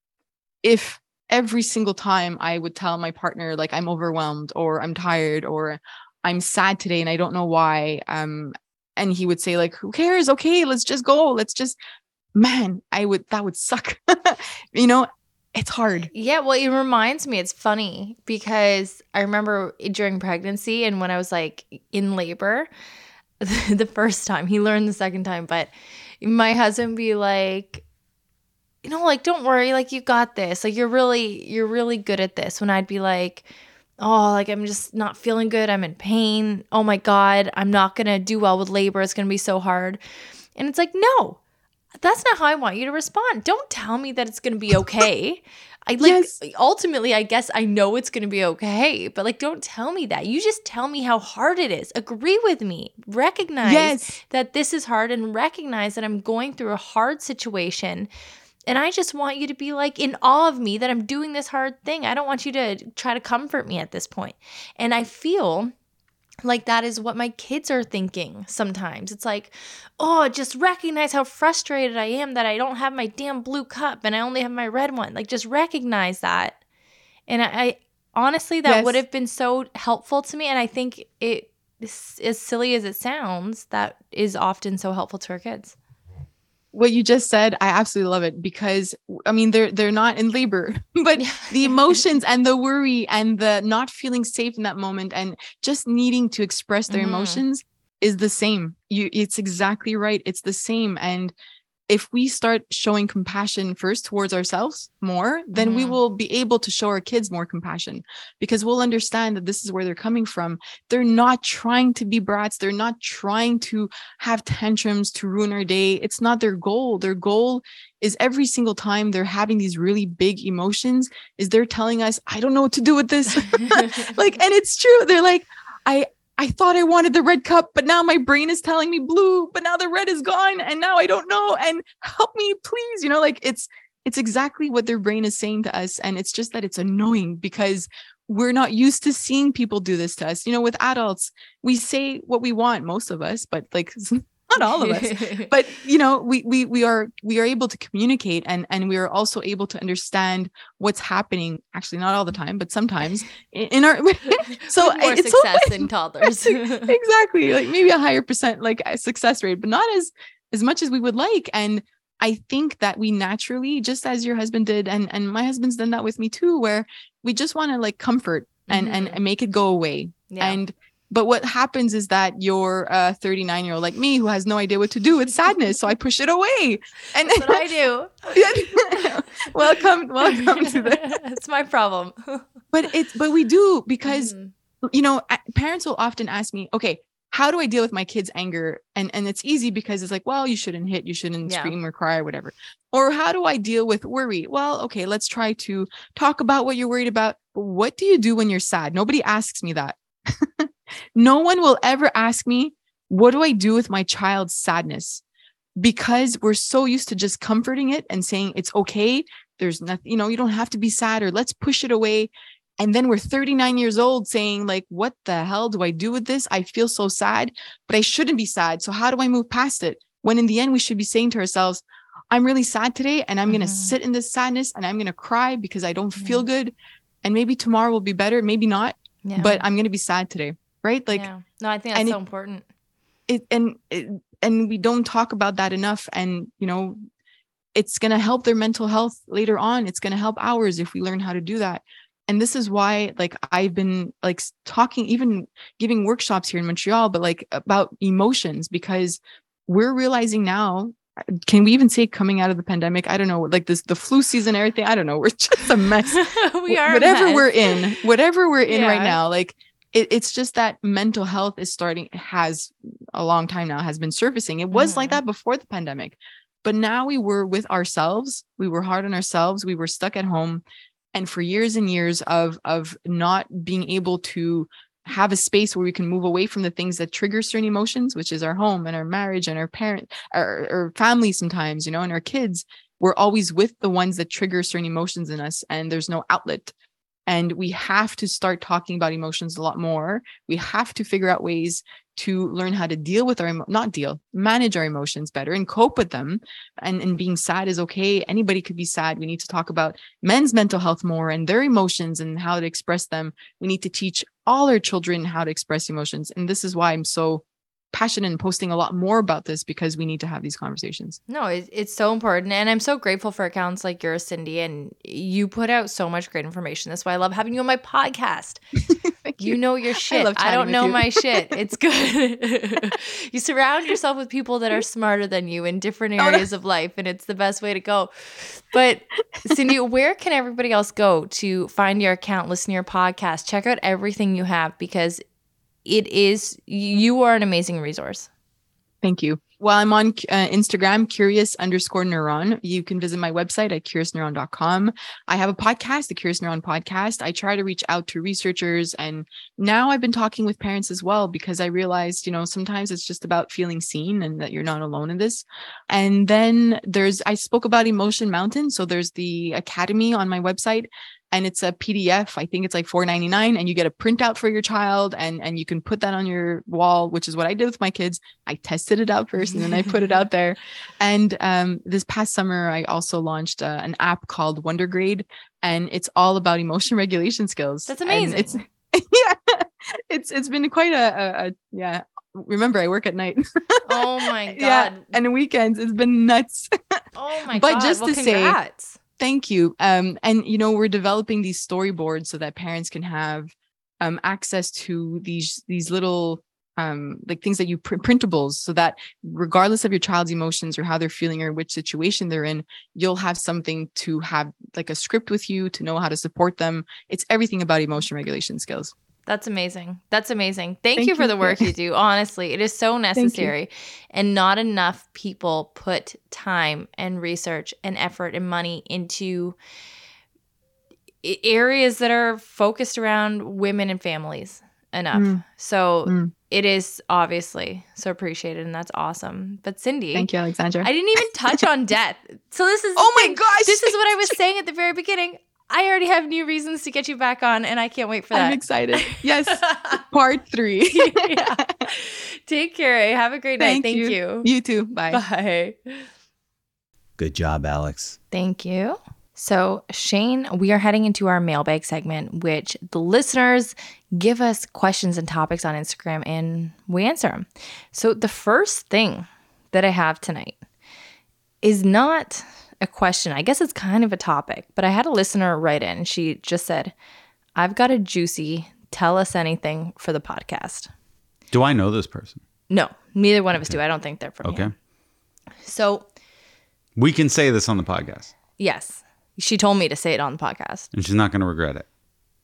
if every single time I would tell my partner like I'm overwhelmed or I'm tired or I'm sad today and I don't know why um and he would say like who cares okay let's just go let's just man I would that would suck you know it's hard Yeah, well, it reminds me, it's funny because I remember during pregnancy and when I was like in labor the first time, he learned the second time, but my husband be like, you know, like, don't worry, like, you got this. Like, you're really, you're really good at this. When I'd be like, oh, like, I'm just not feeling good. I'm in pain. Oh my God, I'm not to do well with labor. It's to be so hard. And it's like, no, that's not how I want you to respond. Don't tell me that it's going to be okay. I like Yes. ultimately I guess I know it's going to be okay, but like don't tell me that. You just tell me how hard it is. Agree with me. Recognize yes that this is hard and recognize that I'm going through a hard situation. And I just want you to be like in awe of me that I'm doing this hard thing. I don't want you to try to comfort me at this point. And I feel like that is what my kids are thinking sometimes. It's like, oh, just recognize how frustrated I am that I don't have my damn blue cup and I only have my red one. Like, just recognize that. And I, I honestly, that Yes. would have been so helpful to me. And I think it, as silly as it sounds, that is often so helpful to our kids. What you just said i absolutely love it because i mean they're they're not in labor but the emotions and the worry and the not feeling safe in that moment and just needing to express their Mhm. emotions is the same. You it's exactly right. It's the same. And if we start showing compassion first towards ourselves more then we Mhm. will be able to show our kids more compassion because we'll understand that this is where they're coming from. They're not trying to be brats. They're not trying to have tantrums to ruin our day. It's not their goal. Their goal is every single time they're having these really big emotions is they're telling us i don't know what to do with this. Like and it's true. They're like i i thought i wanted the red cup but now my brain is telling me blue but now the red is gone and now i don't know and help me please you know like it's it's exactly what their brain is saying to us and it's just that it's annoying because we're not used to seeing people do this to us. You know with adults we say what we want most of us but like not all of us but you know we we we are we are able to communicate and and we are also able to understand what's happening actually not all the time but sometimes in, in our so With more so success in toddlers. exactly like maybe a higher percent like success rate but not as as much as we would like and i think that we naturally just as your husband did and and my husband's done that with me too where we just want to like comfort and, and and make it go away yeah. and but what happens is that you're a 39 year old like me who has no idea what to do with sadness so i push it away and That's what I do. welcome welcome to the It's my problem. but it's but we do because Mhm. you know parents will often ask me okay how do i deal with my kids anger and and it's easy because it's like well you shouldn't hit you shouldn't Yeah. scream or cry or whatever or how do i deal with worry well okay let's try to talk about what you're worried about what do you do when you're sad nobody asks me that no one will ever ask me what do i do with my child's sadness? Because we're so used to just comforting it and saying it's okay. There's nothing you know you don't have to be sad or let's push it away. And then we're 39 years old saying like what the hell do i do with this? I feel so sad but i shouldn't be sad. So how do i move past it? When in the end we should be saying to ourselves i'm really sad today and i'm going to mm-hmm. sit in this sadness and i'm going to cry because i don't feel good. And maybe tomorrow will be better maybe not Yeah. but i'm going to be sad today right? Like yeah. no, I think that's so it- important. it and it, and we don't talk about that enough. And you know it's going to help their mental health later on. It's going to help ours if we learn how to do that. And this is why like i've been like talking even giving workshops here in montreal but like about emotions because we're realizing now uh, can we even say coming out of the pandemic? I don't know like this the flu season everything i don't know. We're just a mess. We are whatever we're in whatever we're in right now like it, it's just that mental health is starting has a long time now has been surfacing it was like Mhm. that before the pandemic but now we were with ourselves we were hard on ourselves we were stuck at home and for years and years of of not being able to have a space where we can move away from the things that trigger certain emotions which is our home and our marriage and our parent our, our family sometimes you know and our kids we're always with the ones that trigger certain emotions in us and there's no outlet And we have to start talking about emotions a lot more. We have to figure out ways to learn how to deal with our not deal manage our emotions better and cope with them. And and being sad is okay. Anybody could be sad. We need to talk about men's mental health more and their emotions and how to express them. We need to teach all our children how to express emotions. And this is why i'm so passionate in posting a lot more about this because we need to have these conversations. No, it, it's so important. And I'm so grateful for accounts like yours, Cindy. And you put out so much great information. That's why I love having you on my podcast. you. you. know your shit. I, I don't know my shit. It's good. you surround yourself with people that are smarter than you in different areas oh, no. of life. And it's the best way to go. But Cindy, where can everybody else go to find your account, listen to your podcast, check out everything you have? Because it is you are an amazing resource. Thank you. Well, I'm on uh, Instagram, curious underscore neuron. You can visit my website at curiousneuron.com. I have a podcast, the Curious Neuron podcast. I try to reach out to researchers. And now I've been talking with parents as well because I realized, you know, sometimes it's just about feeling seen and that you're not alone in this. And then there's, I spoke about Emotion Mountain. So there's the academy on my website and it's a PDF. I think it's like $4.99 and you get a printout for your child and, and you can put that on your wall, which is what I did with my kids. I tested it out first and then I put it out there. And um, this past summer, I also launched uh, an app called Wondergrade and it's all about emotion regulation skills. That's amazing. And it's yeah, it's it's been quite a, a, a yeah remember I work at night. oh my god. Yeah, and weekends it's been nuts. Oh my but god. But just well, to congrats. say Thank you. Um, and you know, we're developing these storyboards so that parents can have um, access to these these little um, like things that you print printables so that regardless of your child's emotions or how they're feeling or which situation they're in, you'll have something to have like a script with you to know how to support them. It's everything about emotion regulation skills. That's amazing. That's amazing. Thank, Thank you for you. the work you do. Honestly, it is so necessary. And not enough people put time and research and effort and money into areas that are focused around women and families enough. Mm. So mm. it is obviously so appreciated and that's awesome. But Cindy, thank you, Alexandra. I didn't even touch on death. So this is oh my gosh, this is what I was saying at the very beginning. I already have new reasons to get you back on, and I can't wait for that. I'm excited. Yes, part three. yeah. Take care. Have a great Thank night. Thank you. you. You too. Bye. Bye. Good job, Alex. Thank you. So, Shane, we are heading into our mailbag segment, which the listeners give us questions and topics on Instagram and we answer them. So, the first thing that I have tonight is not a question. I guess it's kind of a topic, but I had a listener write in. She just said, I've got a juicy tell us anything for the podcast. Do I know this person? No, neither one of us do. I don't think they're from okay. here. So we can say this on the podcast. Yes. She told me to say it on the podcast. And she's not going to regret it.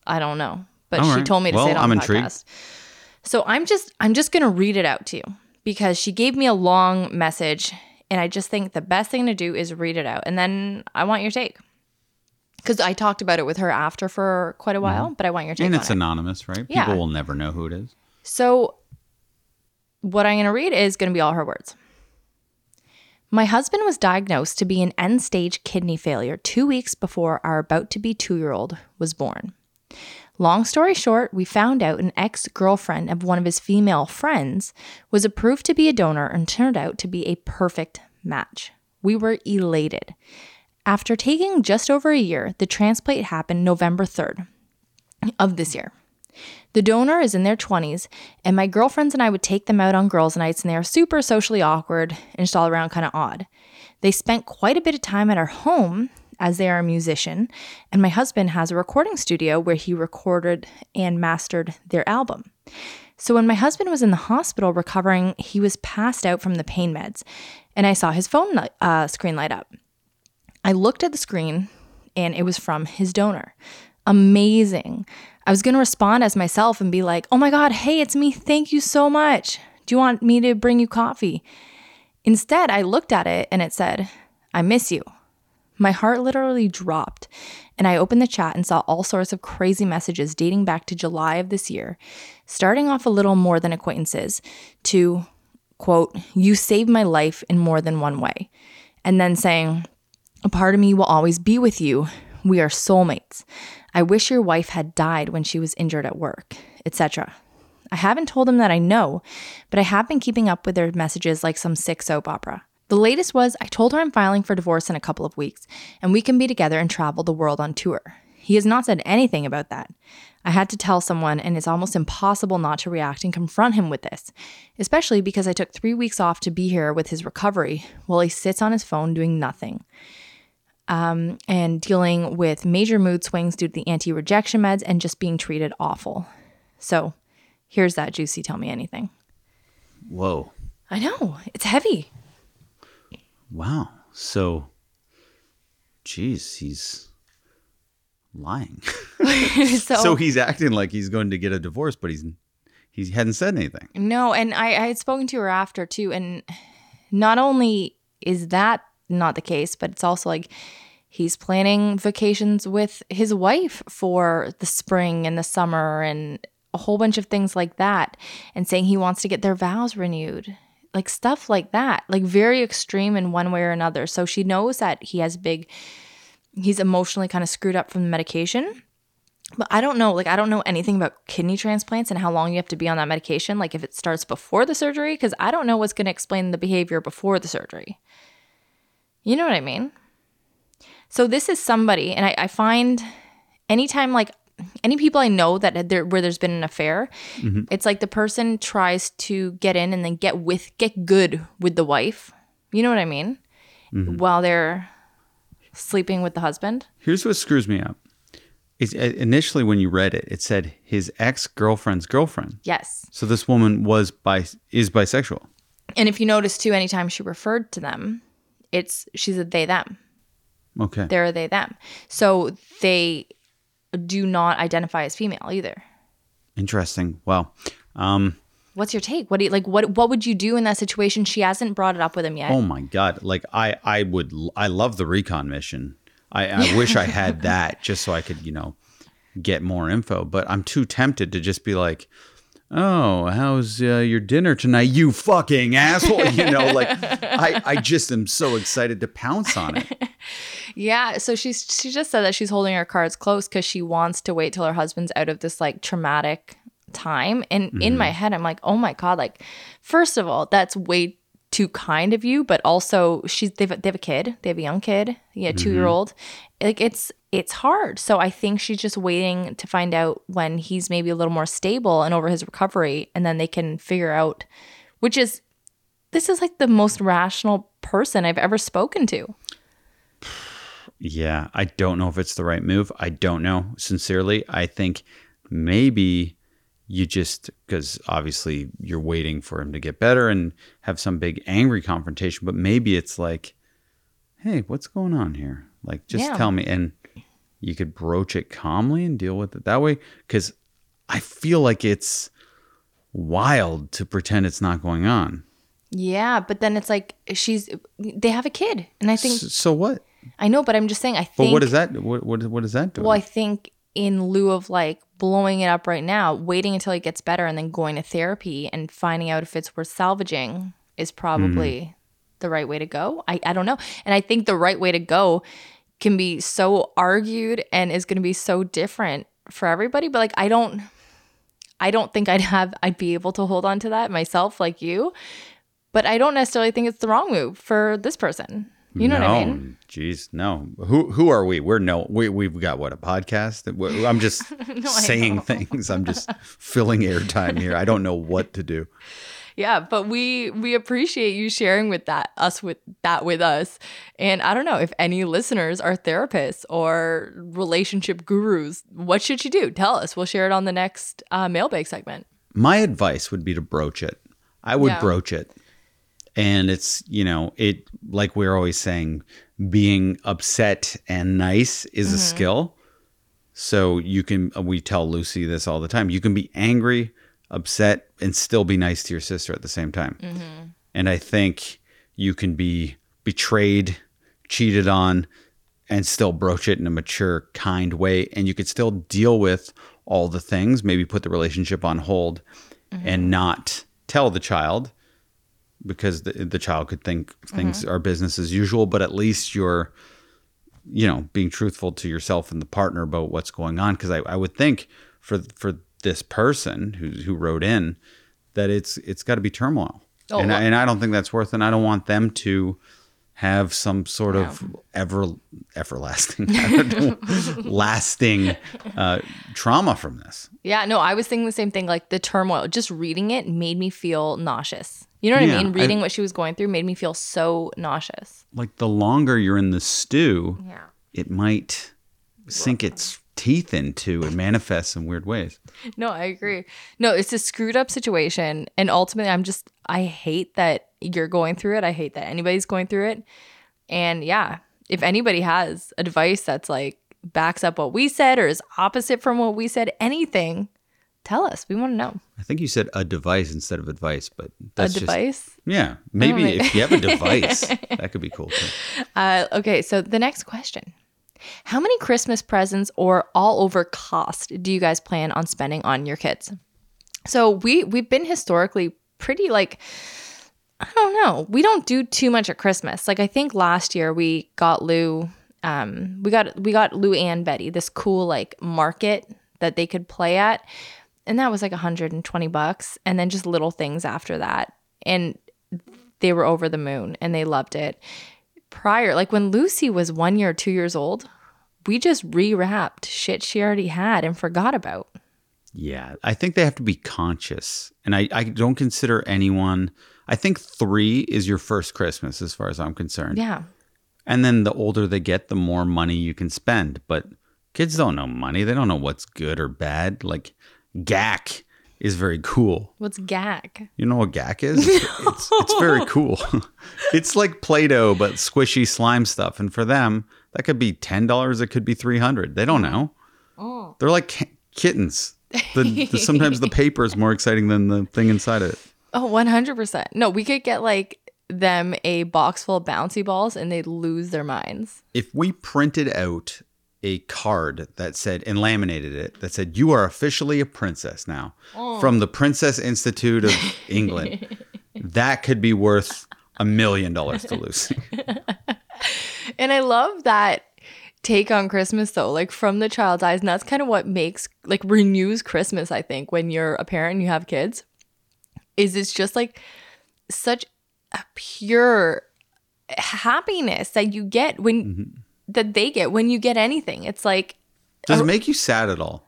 I don't know, but All she right. told me to well, say it on I'm the intrigued. podcast. So I'm just I'm just going to read it out to you because she gave me a long message and I just think the best thing to do is read it out. And then I want your take. Because I talked about it with her after for quite a while, mm-hmm. but I want your take. And it's it. anonymous, right? Yeah. People will never know who it is. So, what I'm going to read is going to be all her words. My husband was diagnosed to be an end stage kidney failure two weeks before our about to be two year old was born. Long story short, we found out an ex girlfriend of one of his female friends was approved to be a donor and turned out to be a perfect match. We were elated. After taking just over a year, the transplant happened November 3rd of this year. The donor is in their 20s, and my girlfriends and I would take them out on girls' nights, and they are super socially awkward and just all around kind of odd. They spent quite a bit of time at our home as they are a musician, and my husband has a recording studio where he recorded and mastered their album. So when my husband was in the hospital recovering, he was passed out from the pain meds, and I saw his phone uh, screen light up. I looked at the screen, and it was from his donor. Amazing. I was going to respond as myself and be like, oh my God, hey, it's me. Thank you so much. Do you want me to bring you coffee? Instead, I looked at it and it said, I miss you. My heart literally dropped, and I opened the chat and saw all sorts of crazy messages dating back to July of this year, starting off a little more than acquaintances to, quote, you saved my life in more than one way, and then saying, a part of me will always be with you We are soulmates. I wish your wife had died when she was injured at work, etc. I haven't told him that I know, but I have been keeping up with their messages like some sick soap opera. The latest was I told her I'm filing for divorce in a couple of weeks and we can be together and travel the world on tour. He has not said anything about that. I had to tell someone, and it's almost impossible not to react and confront him with this, especially because I took three weeks off to be here with his recovery while he sits on his phone doing nothing. Um, and dealing with major mood swings due to the anti rejection meds and just being treated awful. So here's that juicy tell me anything. Whoa. I know, it's heavy. Wow. So, geez, he's lying. so, so he's acting like he's going to get a divorce, but he's he hadn't said anything. No, and I, I had spoken to her after too, and not only is that not the case, but it's also like he's planning vacations with his wife for the spring and the summer and a whole bunch of things like that, and saying he wants to get their vows renewed. Like stuff like that, like very extreme in one way or another. So she knows that he has big, he's emotionally kind of screwed up from the medication but I don't know, like I don't know anything about kidney transplants and how long you have to be on that medication. Like if it starts before the surgery, because I don't know what's going to explain the behavior before the surgery. You know what I mean? So this is somebody, and I, I find anytime like any people I know that there where there's been an affair, it's like the person tries to get in and then get with get good with the wife. You know what I mean? While they're sleeping with the husband. Here's what screws me up. It's, uh, initially, when you read it, it said his ex girlfriend's girlfriend. Yes. So this woman was bi is bisexual. And if you notice too, anytime she referred to them, it's she's a they them. Okay. They're a they them. So they do not identify as female either. Interesting. Well, um, What's your take? What do you like? What what would you do in that situation? She hasn't brought it up with him yet. oh my god! Like I, I would, I love the recon mission. I, I wish I had that just so I could, you know, get more info. But I'm too tempted to just be like, "Oh, how's uh, your dinner tonight, you fucking asshole?" You know, like I, I just am so excited to pounce on it. Yeah, so she's she just said that she's holding her cards close because she wants to wait till her husband's out of this like traumatic time. And in my head, I'm like, oh my god, like first of all, that's way too kind of you, but also she's they've they have a kid, they have a young kid, yeah, two year old. Like it's it's hard. So I think she's just waiting to find out when he's maybe a little more stable and over his recovery, and then they can figure out, which is this is like the most rational person I've ever spoken to. Yeah, I don't know if it's the right move. I don't know. Sincerely, I think maybe you just because obviously you're waiting for him to get better and have some big angry confrontation, but maybe it's like, hey, what's going on here? Like, just Yeah. tell me, and you could broach it calmly and deal with it that way. Because I feel like it's wild to pretend it's not going on. Yeah, but then it's like she's they have a kid, and I think so what? I know, but I'm just saying I But think what is that? What what, what is that doing? well, I think in lieu of like blowing it up right now, waiting until it gets better and then going to therapy and finding out if it's worth salvaging is probably mm. the right way to go. I I don't know, and I think the right way to go can be so argued and is going to be so different for everybody. But like I don't. I don't think I'd have I'd be able to hold on to that myself like you. But I don't necessarily think it's the wrong move for this person. You know no, what I mean? Jeez, no. Who who are we? We're no. We we've got what a podcast. I'm just saying things. I'm just filling airtime here. I don't know what to do. Yeah, but we we appreciate you sharing with that us with that with us. And I don't know if any listeners are therapists or relationship gurus. What should you do? Tell us. We'll share it on the next uh, mailbag segment. My advice would be to broach it. I would Yeah. broach it. And it's, you know, it like we're always saying, being upset and nice is Mm-hmm. a skill. So you can we tell Lucy this all the time. You can be angry, upset and still be nice to your sister at the same time. Mm-hmm. And I think you can be betrayed, cheated on and still broach it in a mature, kind way and you could still deal with all the things, maybe put the relationship on hold and not tell the child because the, the child could think things are business as usual, but at least you're you know, being truthful to yourself and the partner about what's going on. Because I, I would think for for this person who who wrote in that it's it's got to be turmoil, Oh, and I, and I don't think that's worth. It. And I don't want them to have some sort of ever everlasting, know, lasting uh, trauma from this. Yeah, no, I was thinking the same thing. Like the turmoil, just reading it made me feel nauseous. You know what Yeah, I mean? I- Reading what she was going through made me feel so nauseous. Like the longer you're in the stew, Yeah. it might sink its teeth into and manifest in weird ways. No, I agree. No, it's a screwed up situation. And ultimately, I'm just, I hate that you're going through it. I hate that anybody's going through it. And yeah, if anybody has advice that's like backs up what we said or is opposite from what we said, anything, tell us. We want to know. I think you said a device instead of advice, but that's a device? Just, yeah, maybe my- if you have a device, that could be cool. Too. Uh, okay, so the next question. How many Christmas presents or all over cost do you guys plan on spending on your kids? So we we've been historically pretty like I don't know. We don't do too much at Christmas. Like I think last year we got Lou um we got we got Lou and Betty this cool like market that they could play at and that was like 120 bucks and then just little things after that and they were over the moon and they loved it prior, like when Lucy was one year, two years old, we just rewrapped shit she already had and forgot about. Yeah, I think they have to be conscious, and I, I don't consider anyone. I think three is your first Christmas, as far as I'm concerned. Yeah. And then the older they get, the more money you can spend. But kids don't know money; they don't know what's good or bad. Like Gak is very cool. What's gag? You know what Gak is? It's, it's very cool. it's like Play-Doh, but squishy slime stuff. And for them, that could be ten dollars. It could be three hundred. They don't know. Oh. They're like kittens. The, the, sometimes the paper is more exciting than the thing inside of it. Oh, 100%. No, we could get like them a box full of bouncy balls and they'd lose their minds. If we printed out a card that said and laminated it that said you are officially a princess now oh. from the Princess Institute of England, that could be worth a million dollars to Lucy. And I love that take on Christmas though, like from the child's eyes. And that's kind of what makes like renews Christmas, I think, when you're a parent and you have kids. Is it's just like such a pure happiness that you get when mm-hmm. That they get when you get anything. It's like Does it make you sad at all?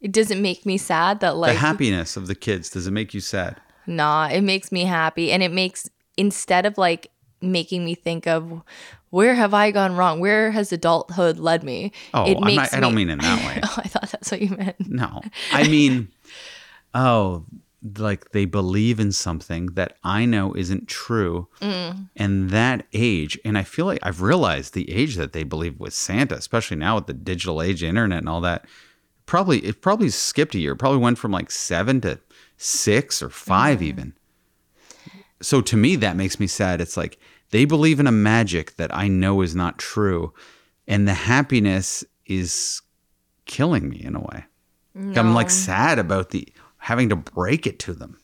it doesn't make me sad that like The happiness of the kids, does it make you sad? Nah, it makes me happy. And it makes, instead of like making me think of where have I gone wrong? Where has adulthood led me? Oh, it I'm not, I don't mean in that way. Oh, I thought that's what you meant. No. I mean, oh, like they believe in something that I know isn't true. Mm. And that age, and I feel like I've realized the age that they believe with Santa, especially now with the digital age, internet, and all that. Probably, it probably skipped a year. It probably went from like seven to six or 5 mm. even. So to me, that makes me sad. It's like they believe in a magic that I know is not true. And the happiness is killing me in a way. I'm like sad about the having to break it to them.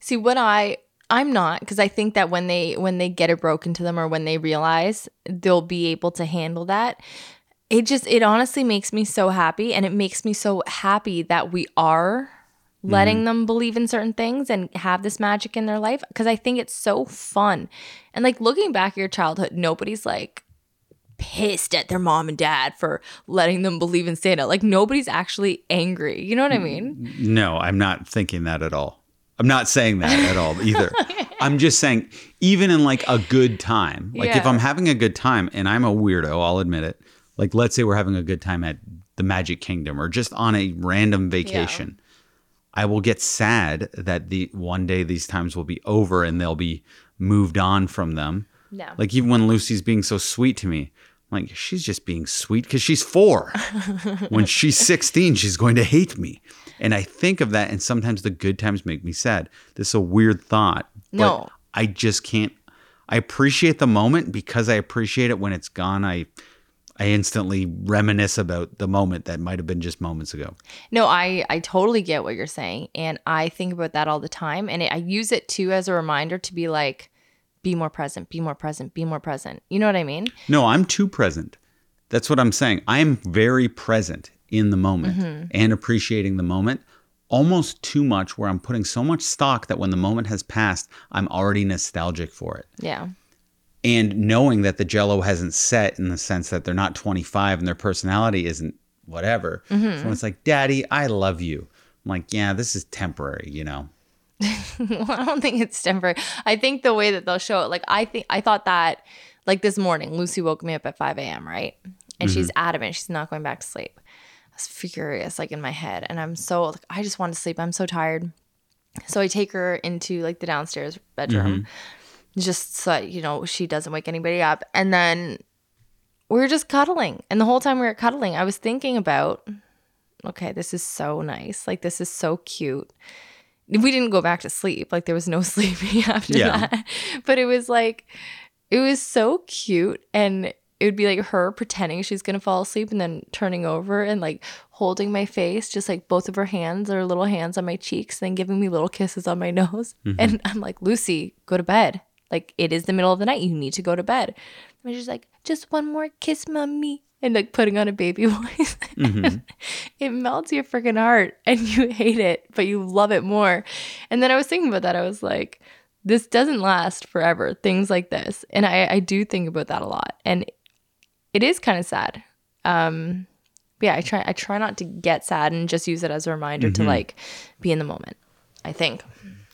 See, what I, I'm not, because I think that when they, when they get it broken to them or when they realize they'll be able to handle that, it just, it honestly makes me so happy. And it makes me so happy that we are letting mm-hmm. them believe in certain things and have this magic in their life because I think it's so fun. And like looking back at your childhood, nobody's like pissed at their mom and dad for letting them believe in Santa. Like nobody's actually angry. You know what I mm, mean? No, I'm not thinking that at all. I'm not saying that at all either. I'm just saying, even in like a good time, like if I'm having a good time and I'm a weirdo, I'll admit it. Like, let's say we're having a good time at the Magic Kingdom or just on a random vacation. I will get sad that the one day these times will be over and they'll be moved on from them. No. Like even when Lucy's being so sweet to me, like she's just being sweet because she's four. when she's 16, she's going to hate me. And I think of that, and sometimes the good times make me sad. This is a weird thought. But No. I just can't. I appreciate the moment because I appreciate it when it's gone. I I instantly reminisce about the moment that might have been just moments ago. No, I I totally get what you're saying, and I think about that all the time, and it, I use it too as a reminder to be like, be more present, be more present, be more present. You know what I mean? No, I'm too present. That's what I'm saying. I'm very present in the moment mm-hmm. and appreciating the moment almost too much where I'm putting so much stock that when the moment has passed, I'm already nostalgic for it. Yeah. And knowing that the jello hasn't set in the sense that they're not 25 and their personality isn't whatever. So when it's like, Daddy, I love you. I'm like, yeah, this is temporary, you know? well, I don't think it's temporary. I think the way that they'll show it, like I think I thought that like this morning, Lucy woke me up at 5 a.m., right? And she's mm-hmm. adamant she's not going back to sleep. I was furious, like in my head. And I'm so like, I just want to sleep. I'm so tired. So I take her into like the downstairs bedroom. Mm-hmm. Just so that, you know, she doesn't wake anybody up. And then we were just cuddling. And the whole time we were cuddling, I was thinking about, okay, this is so nice. Like this is so cute we didn't go back to sleep. Like there was no sleeping after Yeah. that. But it was like it was so cute and it would be like her pretending she's gonna fall asleep and then turning over and like holding my face, just like both of her hands or little hands on my cheeks, and then giving me little kisses on my nose. Mm-hmm. And I'm like, Lucy, go to bed. Like it is the middle of the night. You need to go to bed. And she's like, just one more kiss, mommy. And like putting on a baby voice. it melts your freaking heart and you hate it, but you love it more. And then I was thinking about that. I was like, this doesn't last forever, things like this. And I, I do think about that a lot. And it is kind of sad. Um, yeah, I try I try not to get sad and just use it as a reminder to like be in the moment. I think.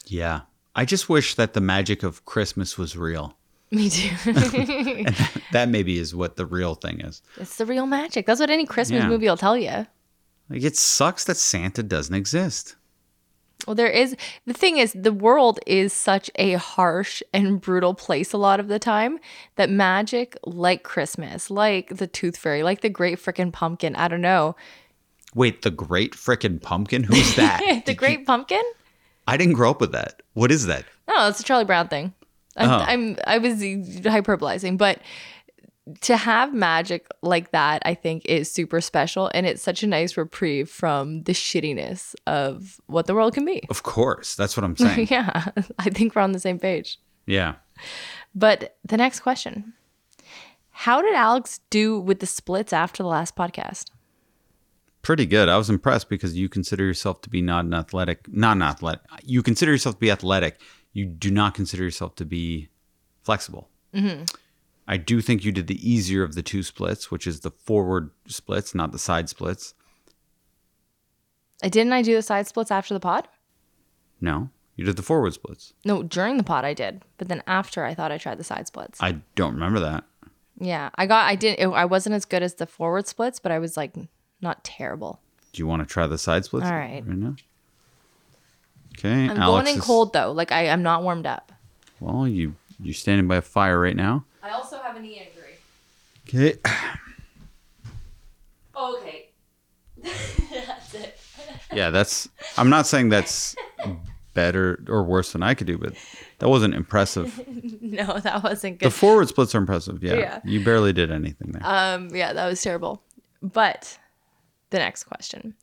Yeah. I just wish that the magic of Christmas was real. Me too. That maybe is what the real thing is. it's the real magic. That's what any Christmas Yeah. movie will tell you. Like it sucks that Santa doesn't exist. Well, there is the thing is the world is such a harsh and brutal place a lot of the time that magic, like Christmas, like the Tooth Fairy, like the Great Frickin' Pumpkin, I don't know, Wait, the Great Frickin' Pumpkin? Who's that? the Did you- Great Pumpkin. I didn't grow up with that. What is that? Oh, it's a Charlie Brown thing. I'm, Oh. I'm I was hyperbolizing, but to have magic like that, I think is super special, and it's such a nice reprieve from the shittiness of what the world can be. Of course. That's what I'm saying. yeah, I think we're on the same page. yeah. But the next question How did Alex do with the splits after the last podcast? Pretty good. I was impressed because you consider yourself to be not an athletic, not an athletic. You consider yourself to be athletic. You do not consider yourself to be flexible. Mm-hmm. I do think you did the easier of the two splits, which is the forward splits, not the side splits. I didn't I do the side splits after the pod? No, you did the forward splits. No, during the pod I did, but then after I thought I tried the side splits. I don't remember that. yeah, I got I didn't I wasn't as good as the forward splits, but I was like not terrible. Do you want to try the side splits? All right. now? Okay. I'm Alex going in is- cold though. Like I I'm not warmed up. Well, you you're standing by a fire right now. I also have a knee injury. Okay. okay. That's it. Yeah, that's. I'm not saying that's better or worse than I could do, but that wasn't impressive. No, that wasn't good. The forward splits are impressive. Yeah, Yeah. you barely did anything there. Um, yeah, that was terrible. But the next question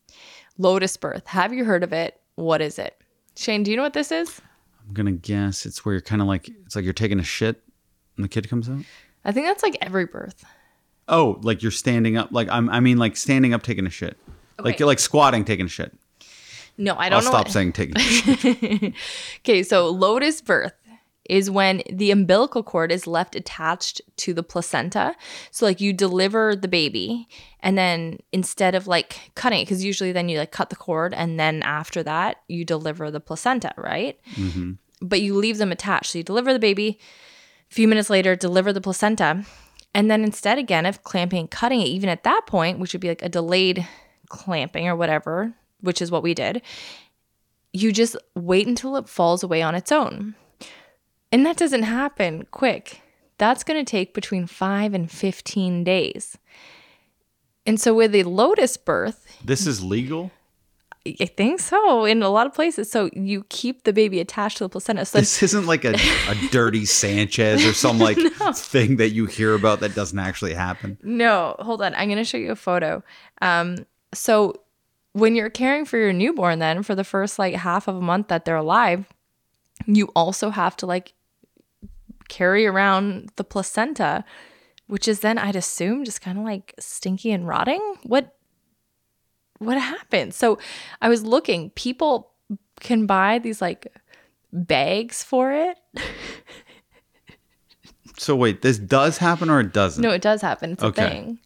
Lotus birth. Have you heard of it? What is it? Shane, do you know what this is? I'm gonna guess it's where you're kind of like it's like you're taking a shit and the kid comes out. I think that's like every birth. Oh, like you're standing up. Like I'm. I mean, like standing up taking a shit. Like you're like squatting taking a shit. No, I I'll don't know. stop what- saying taking. a shit. Okay, so lotus birth is when the umbilical cord is left attached to the placenta. So like you deliver the baby and then instead of like cutting it because usually then you like cut the cord and then after that you deliver the placenta, right? Mm-hmm. But you leave them attached. So you deliver the baby, a few minutes later deliver the placenta, and then instead again of clamping and cutting it even at that point, which would be like a delayed clamping or whatever, which is what we did you just wait until it falls away on its own. And that doesn't happen quick. That's going to take between 5 and 15 days. And so with a lotus birth, this is legal. I think so in a lot of places. So you keep the baby attached to the placenta. So This isn't like a, a dirty Sanchez or some like thing that you hear about that doesn't actually happen. No, hold on. I'm going to show you a photo. Um, so when you're caring for your newborn, then for the first like half of a month that they're alive, you also have to like carry around the placenta which is then I'd assume just kind of like stinky and rotting. What what happened? So I was looking, people can buy these like bags for it. So wait, this does happen or it doesn't? No, it does happen. It's Okay. a thing.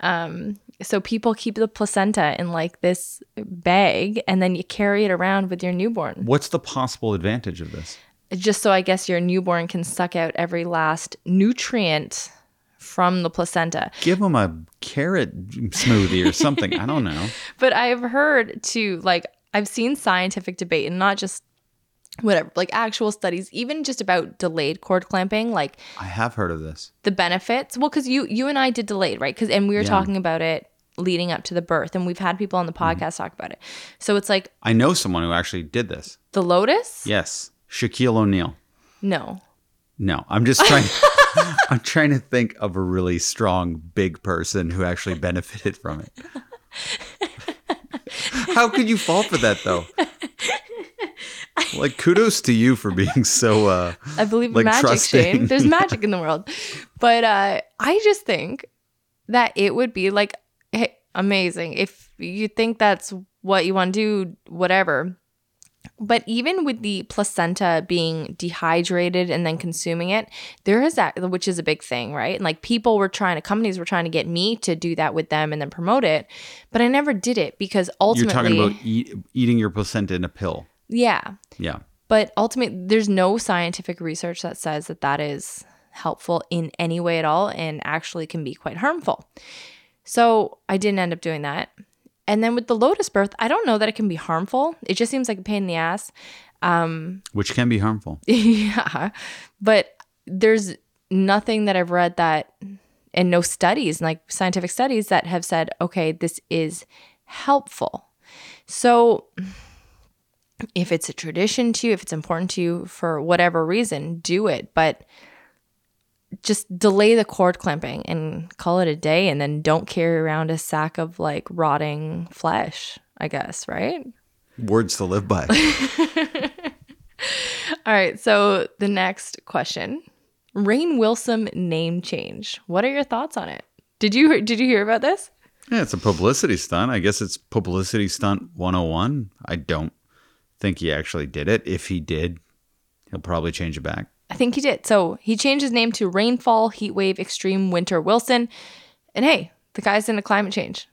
Um, so people keep the placenta in like this bag, and then you carry it around with your newborn, What's the possible advantage of this? Just so I guess your newborn can suck out every last nutrient from the placenta. Give them a carrot smoothie or something. I don't know. But I've heard too, like I've seen scientific debate, and not just whatever, like actual studies, even just about delayed cord clamping, like I have heard of this. the benefits well because you you and i did delayed right because and we were Yeah. talking about it leading up to the birth and we've had people on the Mm-hmm. podcast talk about it so it's like I know someone who actually did this. the lotus Yes, Shaquille O'Neal. no No, I'm just trying. I'm trying to think of a really strong, big person who actually benefited from it. How could you fall for that though? Like kudos to you for being so uh i believe in Like magic trusting. shane there's magic in the world but uh i just think that it would be like hey, amazing if you think that's what you want to do whatever but even with the placenta being dehydrated and then consuming it, there is that, which is a big thing, right? And like people were trying to, companies were trying to get me to do that with them and then promote it, but I never did it because ultimately. you're talking about eat, eating your placenta in a pill. yeah. Yeah. But ultimately, there's no scientific research that says that that is helpful in any way at all and actually can be quite harmful. So I didn't end up doing that. And then with the lotus birth, I don't know that it can be harmful. It just seems like a pain in the ass. Um, Which can be harmful. yeah. But there's nothing that I've read that, and no studies, like scientific studies, that have said, okay, this is helpful. So if it's a tradition to you, if it's important to you for whatever reason, do it. But just delay the cord clamping and call it a day and then don't carry around a sack of like rotting flesh, I guess, right? Words to live by. All right, so the next question. Rainn Wilson name change. What are your thoughts on it? Did you did you hear about this? Yeah, it's a publicity stunt. I guess it's publicity stunt 101. I don't think he actually did it. If he did, he'll probably change it back. I think he did. So he changed his name to Rainfall Heatwave Extreme Winter Wilson. And hey, the guy's into climate change.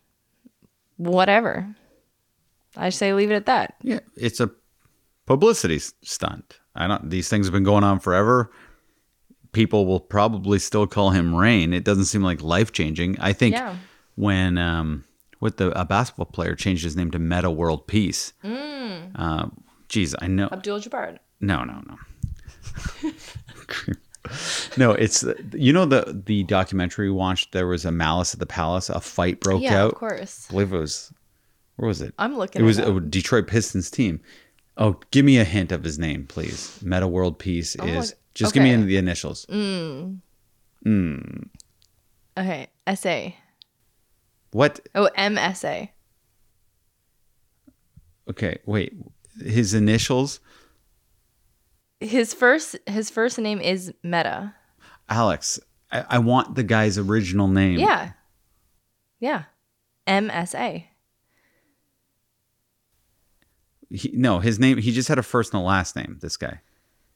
Whatever. I say leave it at that. Yeah, it's a publicity stunt. I don't. These things have been going on forever. People will probably still call him Rainn. It doesn't seem like life changing. I think Yeah. when um, what the a basketball player changed his name to Metta World Peace. Mm. Uh, geez, I know. Abdul Jabbar. No, no, no. no, it's you know the the documentary we watched. There was a Malice at the Palace. A fight broke Yeah, out. of course. I believe it was. Where was it? I'm looking It was up. a Detroit Pistons team. Oh, give me a hint of his name, please. Metta World Peace is look- just give me okay. the initials. Mm. Mm. Okay. SA. What? Oh, MSA. Okay, wait. His initials, His first his first name is Metta. Alex. I, I want the guy's original name. Yeah. Yeah. MSA. He, no, his name. He just had a first and a last name. This guy.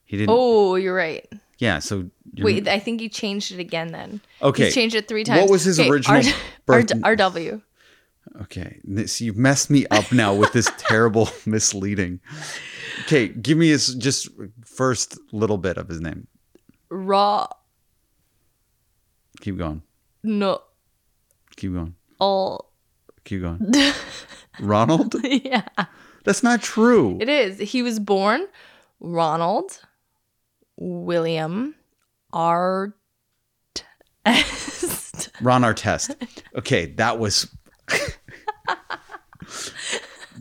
He didn't. Oh, you're right. Yeah. So Wait, I think you changed it again then. Okay. He's changed it three times. What was his Okay, original R- birth- R- RW. Okay, this, you've messed me up now with this terrible misleading. Okay, give me his just first little bit of his name. Raw. Keep going. No. Keep going. All. Keep going. Ronald? yeah. That's not true. It is. He was born Ronald William Art. Ron Artest. Okay, that was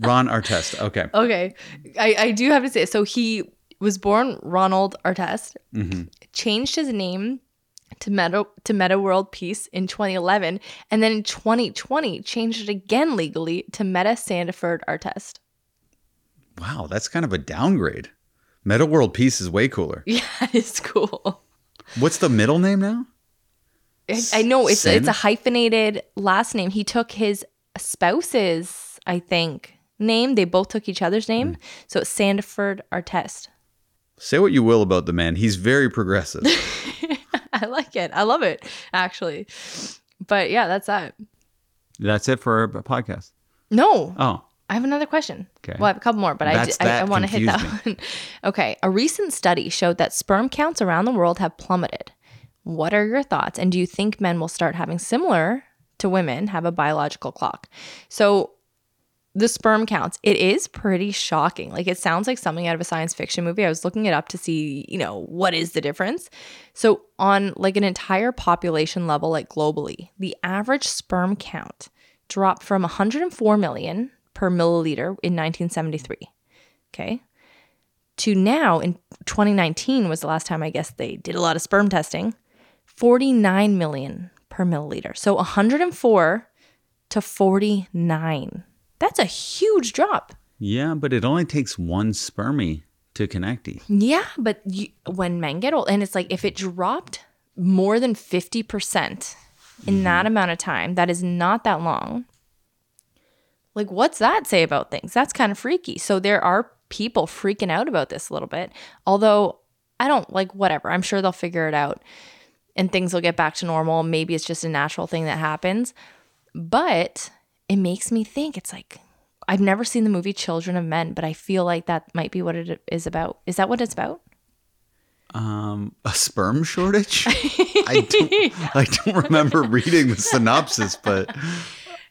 Ron Artest. Okay. Okay. I, I do have to say, so he was born Ronald Artest, mm-hmm. changed his name to Metta to Metta World Peace in 2011, and then in 2020 changed it again legally to Metta Sandiford Artest. Wow, that's kind of a downgrade. Metta World Peace is way cooler. Yeah, it's cool. What's the middle name now? I, I know it's it's a hyphenated last name. He took his spouse's, I think, name. They both took each other's name. Mm. So it's Sandiford Artest. Say what you will about the man. He's very progressive. I like it. I love it, actually. But yeah, that's that. That's it for our podcast. No, Oh, I have another question. Okay. Well, I have a couple more, but I, That's- d- I, that want to hit that confused one. okay. A recent study showed that sperm counts around the world have plummeted. What are your thoughts? And do you think men will start having similar to women have a biological clock? So the sperm counts, it is pretty shocking. Like it sounds like something out of a science fiction movie. I was looking it up to see, you know, what is the difference. So on like an entire population level, like globally, the average sperm count dropped from 104 million per milliliter in 1973. Okay. To now in 2019 was the last time I guess they did a lot of sperm testing. 49 million per milliliter. So 104 to 49. That's a huge drop. yeah, but it only takes one spermie to connecty. Yeah, but you, when men get old, and it's like if it dropped more than 50% in mm-hmm. that amount of time, that is not that long. Like, what's that say about things? That's kind of freaky. So, there are people freaking out about this a little bit. Although, I don't like whatever. I'm sure they'll figure it out and things will get back to normal. Maybe it's just a natural thing that happens. But it makes me think it's like, I've never seen the movie Children of Men, but I feel like that might be what it is about. Is that what it's about? Um, a sperm shortage? I don't, I don't remember reading the synopsis, but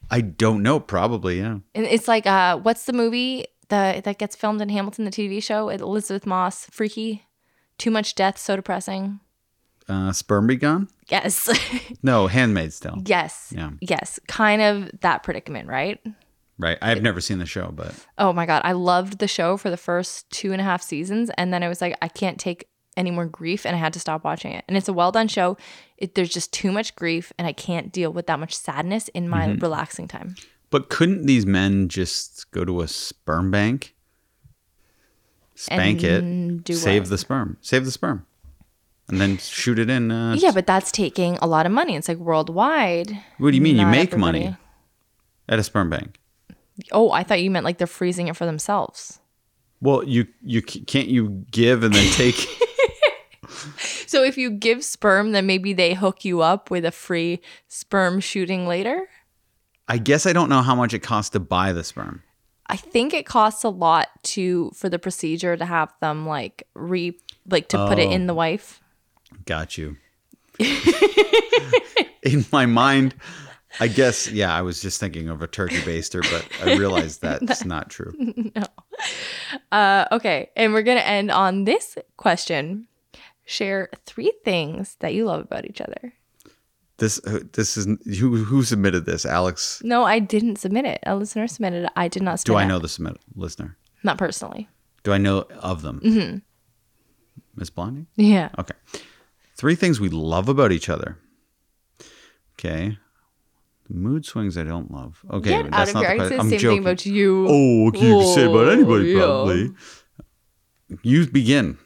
I don't know. Probably, yeah. And it's like, uh, what's the movie that that gets filmed in Hamilton, the TV show? Elisabeth Moss, Freaky, Too Much Death, So Depressing. Uh, sperm be gone? Yes, No, Handmaid's Tale. yes, Yeah. yes. Kind of that predicament, right? Right. I've never seen the show, but Oh my god, I loved the show for the first two and a half seasons, and then I was like I can't take any more grief, and I had to stop watching it. And it's a well done show. It, there's just too much grief, and I can't deal with that much sadness in my Mm-hmm. relaxing time. but couldn't these men just go to a sperm bank, spank And it, save what? the sperm, save the sperm, and then shoot it in? Uh, Yeah, but that's taking a lot of money. It's like worldwide. what do you mean? You make everybody- money at a sperm bank? Oh, I thought you meant like they're freezing it for themselves. Well, you you can't you give and then take. So if you give sperm, then maybe they hook you up with a free sperm shooting later. I guess I don't know how much it costs to buy the sperm. I think it costs a lot to for the procedure to have them like re like to put it Oh. in the wife. Got you. in my mind, I guess yeah, I was just thinking of a turkey baster, but I realized that's not true. No. Uh, okay, and we're gonna end on this question. Share three things that you love about each other. This uh, this is who who submitted this, Alex. No, I didn't submit it. A listener submitted it. I did not Do I it. know the submit listener? Not personally. Do I know of them? Mm-hmm. Miss Blondie. Yeah. Okay. Three things we love about each other. Okay. Mood swings I don't love. Okay, Get out that's of not here. the I said I'm same joking. thing about you. Oh, okay, you can say about anybody yeah. probably. You begin.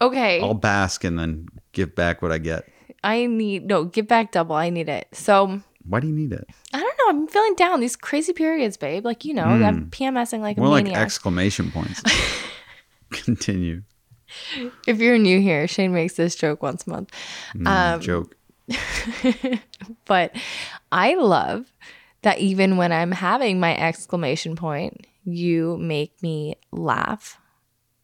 Okay. I'll bask and then give back what I get. I need no give back double. I need it. So Why do you need it? I don't know. I'm feeling down these crazy periods, babe. Like you know, I'm hmm. PMSing like a. More like maniac. exclamation points. Continue. if you're new here, Shane makes this joke once a month. Mm, Um, joke. But I love that even when I'm having my exclamation point, you make me laugh.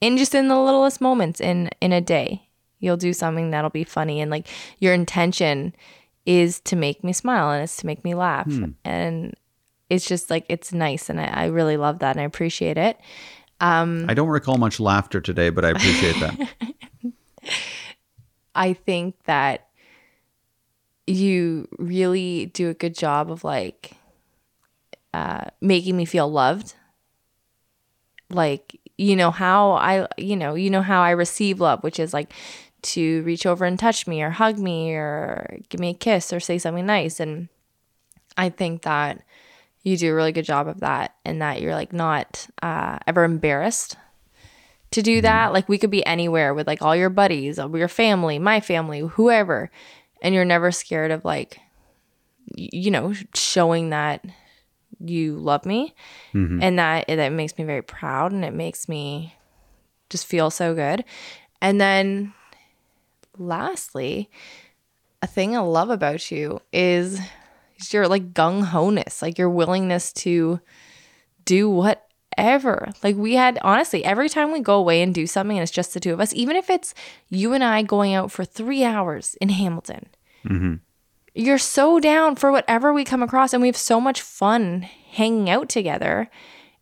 And just in the littlest moments in in a day, you'll do something that'll be funny and like your intention is to make me smile and it's to make me laugh. And it's just like it's nice and I, I really love that and I appreciate it. I don't recall much laughter today, but I appreciate that. I think that you really do a good job of like uh, making me feel loved. Like, you know, how I, you know, you know how I receive love, which is like to reach over and touch me or hug me or give me a kiss or say something nice. And I think that you do a really good job of that and that you're like not uh, ever embarrassed to do that. Like we could be anywhere with like all your buddies, your family, my family, whoever. and you're never scared of like you know showing that you love me and that that makes me very proud and it makes me just feel so good and then lastly a thing i love about you is your like gung-ho-ness like your willingness to do whatever. Like we had honestly, every time we go away and do something and it's just the two of us, even if it's you and I going out for three hours in Hamilton, mm-hmm. you're so down for whatever we come across. And we have so much fun hanging out together.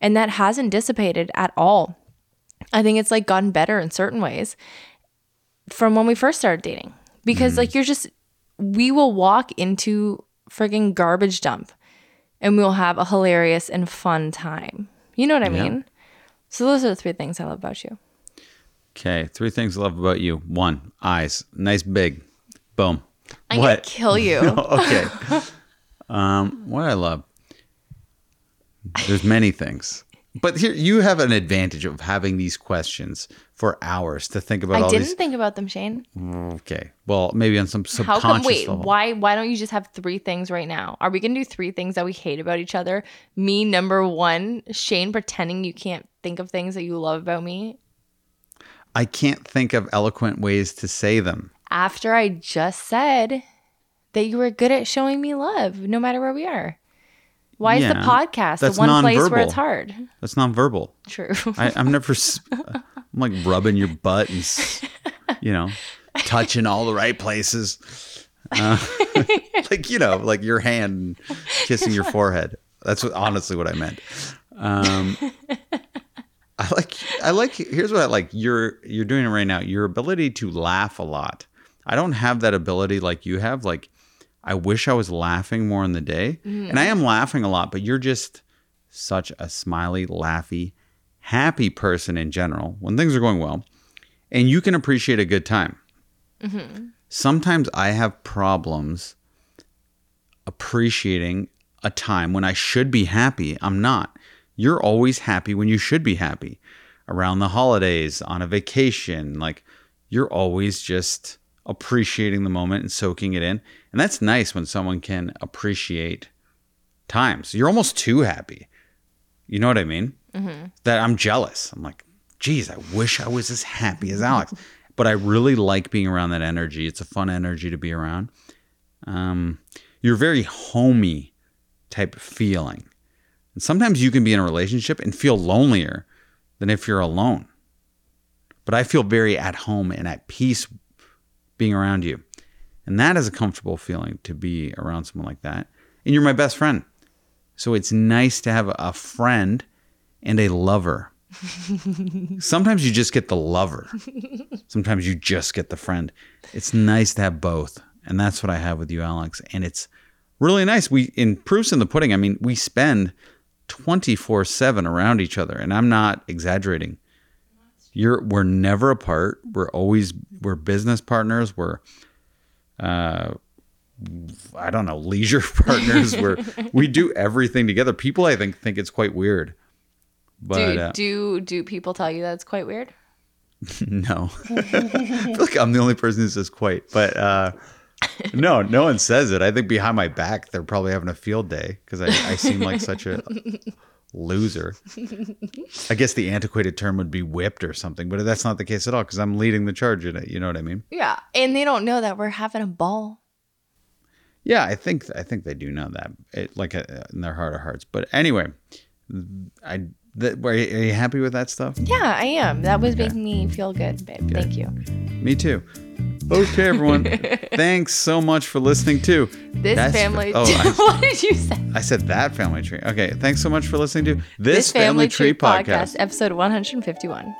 And that hasn't dissipated at all. I think it's like gotten better in certain ways from when we first started dating. Because mm-hmm. like you're just we will walk into frigging garbage dump and we'll have a hilarious and fun time. You know what I Yeah. mean? So those are the three things I love about you. Okay, three things I love about you. One, eyes, nice big. Boom. I'm gonna kill you. okay. Um, what I love. There's many things. But here you have an advantage of having these questions for hours to think about all I didn't these. think about them, Shane. Okay. Well, maybe on some subconscious How come? Wait, level. why? Why don't you just have three things right now? Are we gonna do three things that we hate about each other? Me, number one. Shane, pretending you can't think of things that you love about me I can't think of eloquent ways to say them. after I just said that you were good at showing me love, no matter where we are. Why is the Yeah, podcast the one place where it's hard? That's nonverbal. True. I, I'm never. I'm like rubbing your butt and, you know, touching all the right places. Uh, like you know, like your hand kissing your forehead. That's what honestly what I meant. Um, I like. I like. Here's what I like. You're you're doing it right now. Your ability to laugh a lot. I don't have that ability like you have. Like, I wish I was laughing more in the day, mm-hmm. and I am laughing a lot. But you're just such a smiley, laughy, happy person in general when things are going well, and you can appreciate a good time. Mm-hmm. Sometimes I have problems appreciating a time when I should be happy. I'm not. You're always happy when you should be happy. Around the holidays, on a vacation, like you're always just appreciating the moment and soaking it in. And that's nice when someone can appreciate times. You're almost too happy. You know what I mean? That I'm jealous. I'm like, geez, I wish I was as happy as Alex. but I really like being around that energy. It's a fun energy to be around. Um, you're very homey type of feeling. And sometimes you can be in a relationship and feel lonelier than if you're alone. But I feel very at home and at peace being around you. And that is a comfortable feeling to be around someone like that. And you're my best friend. So it's nice to have a friend and a lover. Sometimes you just get the lover. Sometimes you just get the friend. It's nice to have both. And that's what I have with you, Alex. And it's really nice. We in proofs in the pudding, I mean, we spend 24/7 around each other, and I'm not exaggerating. You're we're never apart. We're always we're business partners. We're uh I don't know, leisure partners. We're we do everything together. People I think think it's quite weird. But do uh, do do people tell you that's quite weird? no. I feel like I'm the only person who says quite, but uh, no, no one says it. I think behind my back, they're probably having a field day because I, I seem like such a loser. I guess the antiquated term would be whipped or something, but that's not the case at all because I'm leading the charge in it. You know what I mean? Yeah, and they don't know that we're having a ball. Yeah, I think I think they do know that, it, like uh, in their heart of hearts. But anyway, I that, are you are you happy with that stuff? Yeah, I am. That was making me feel good, babe. Thank you. Me too. Okay, everyone. Thanks so much for listening to This That's- family. Oh, I, what did you say? I said that family tree. Okay, thanks so much for listening to this, family, tree, podcast. episode 151.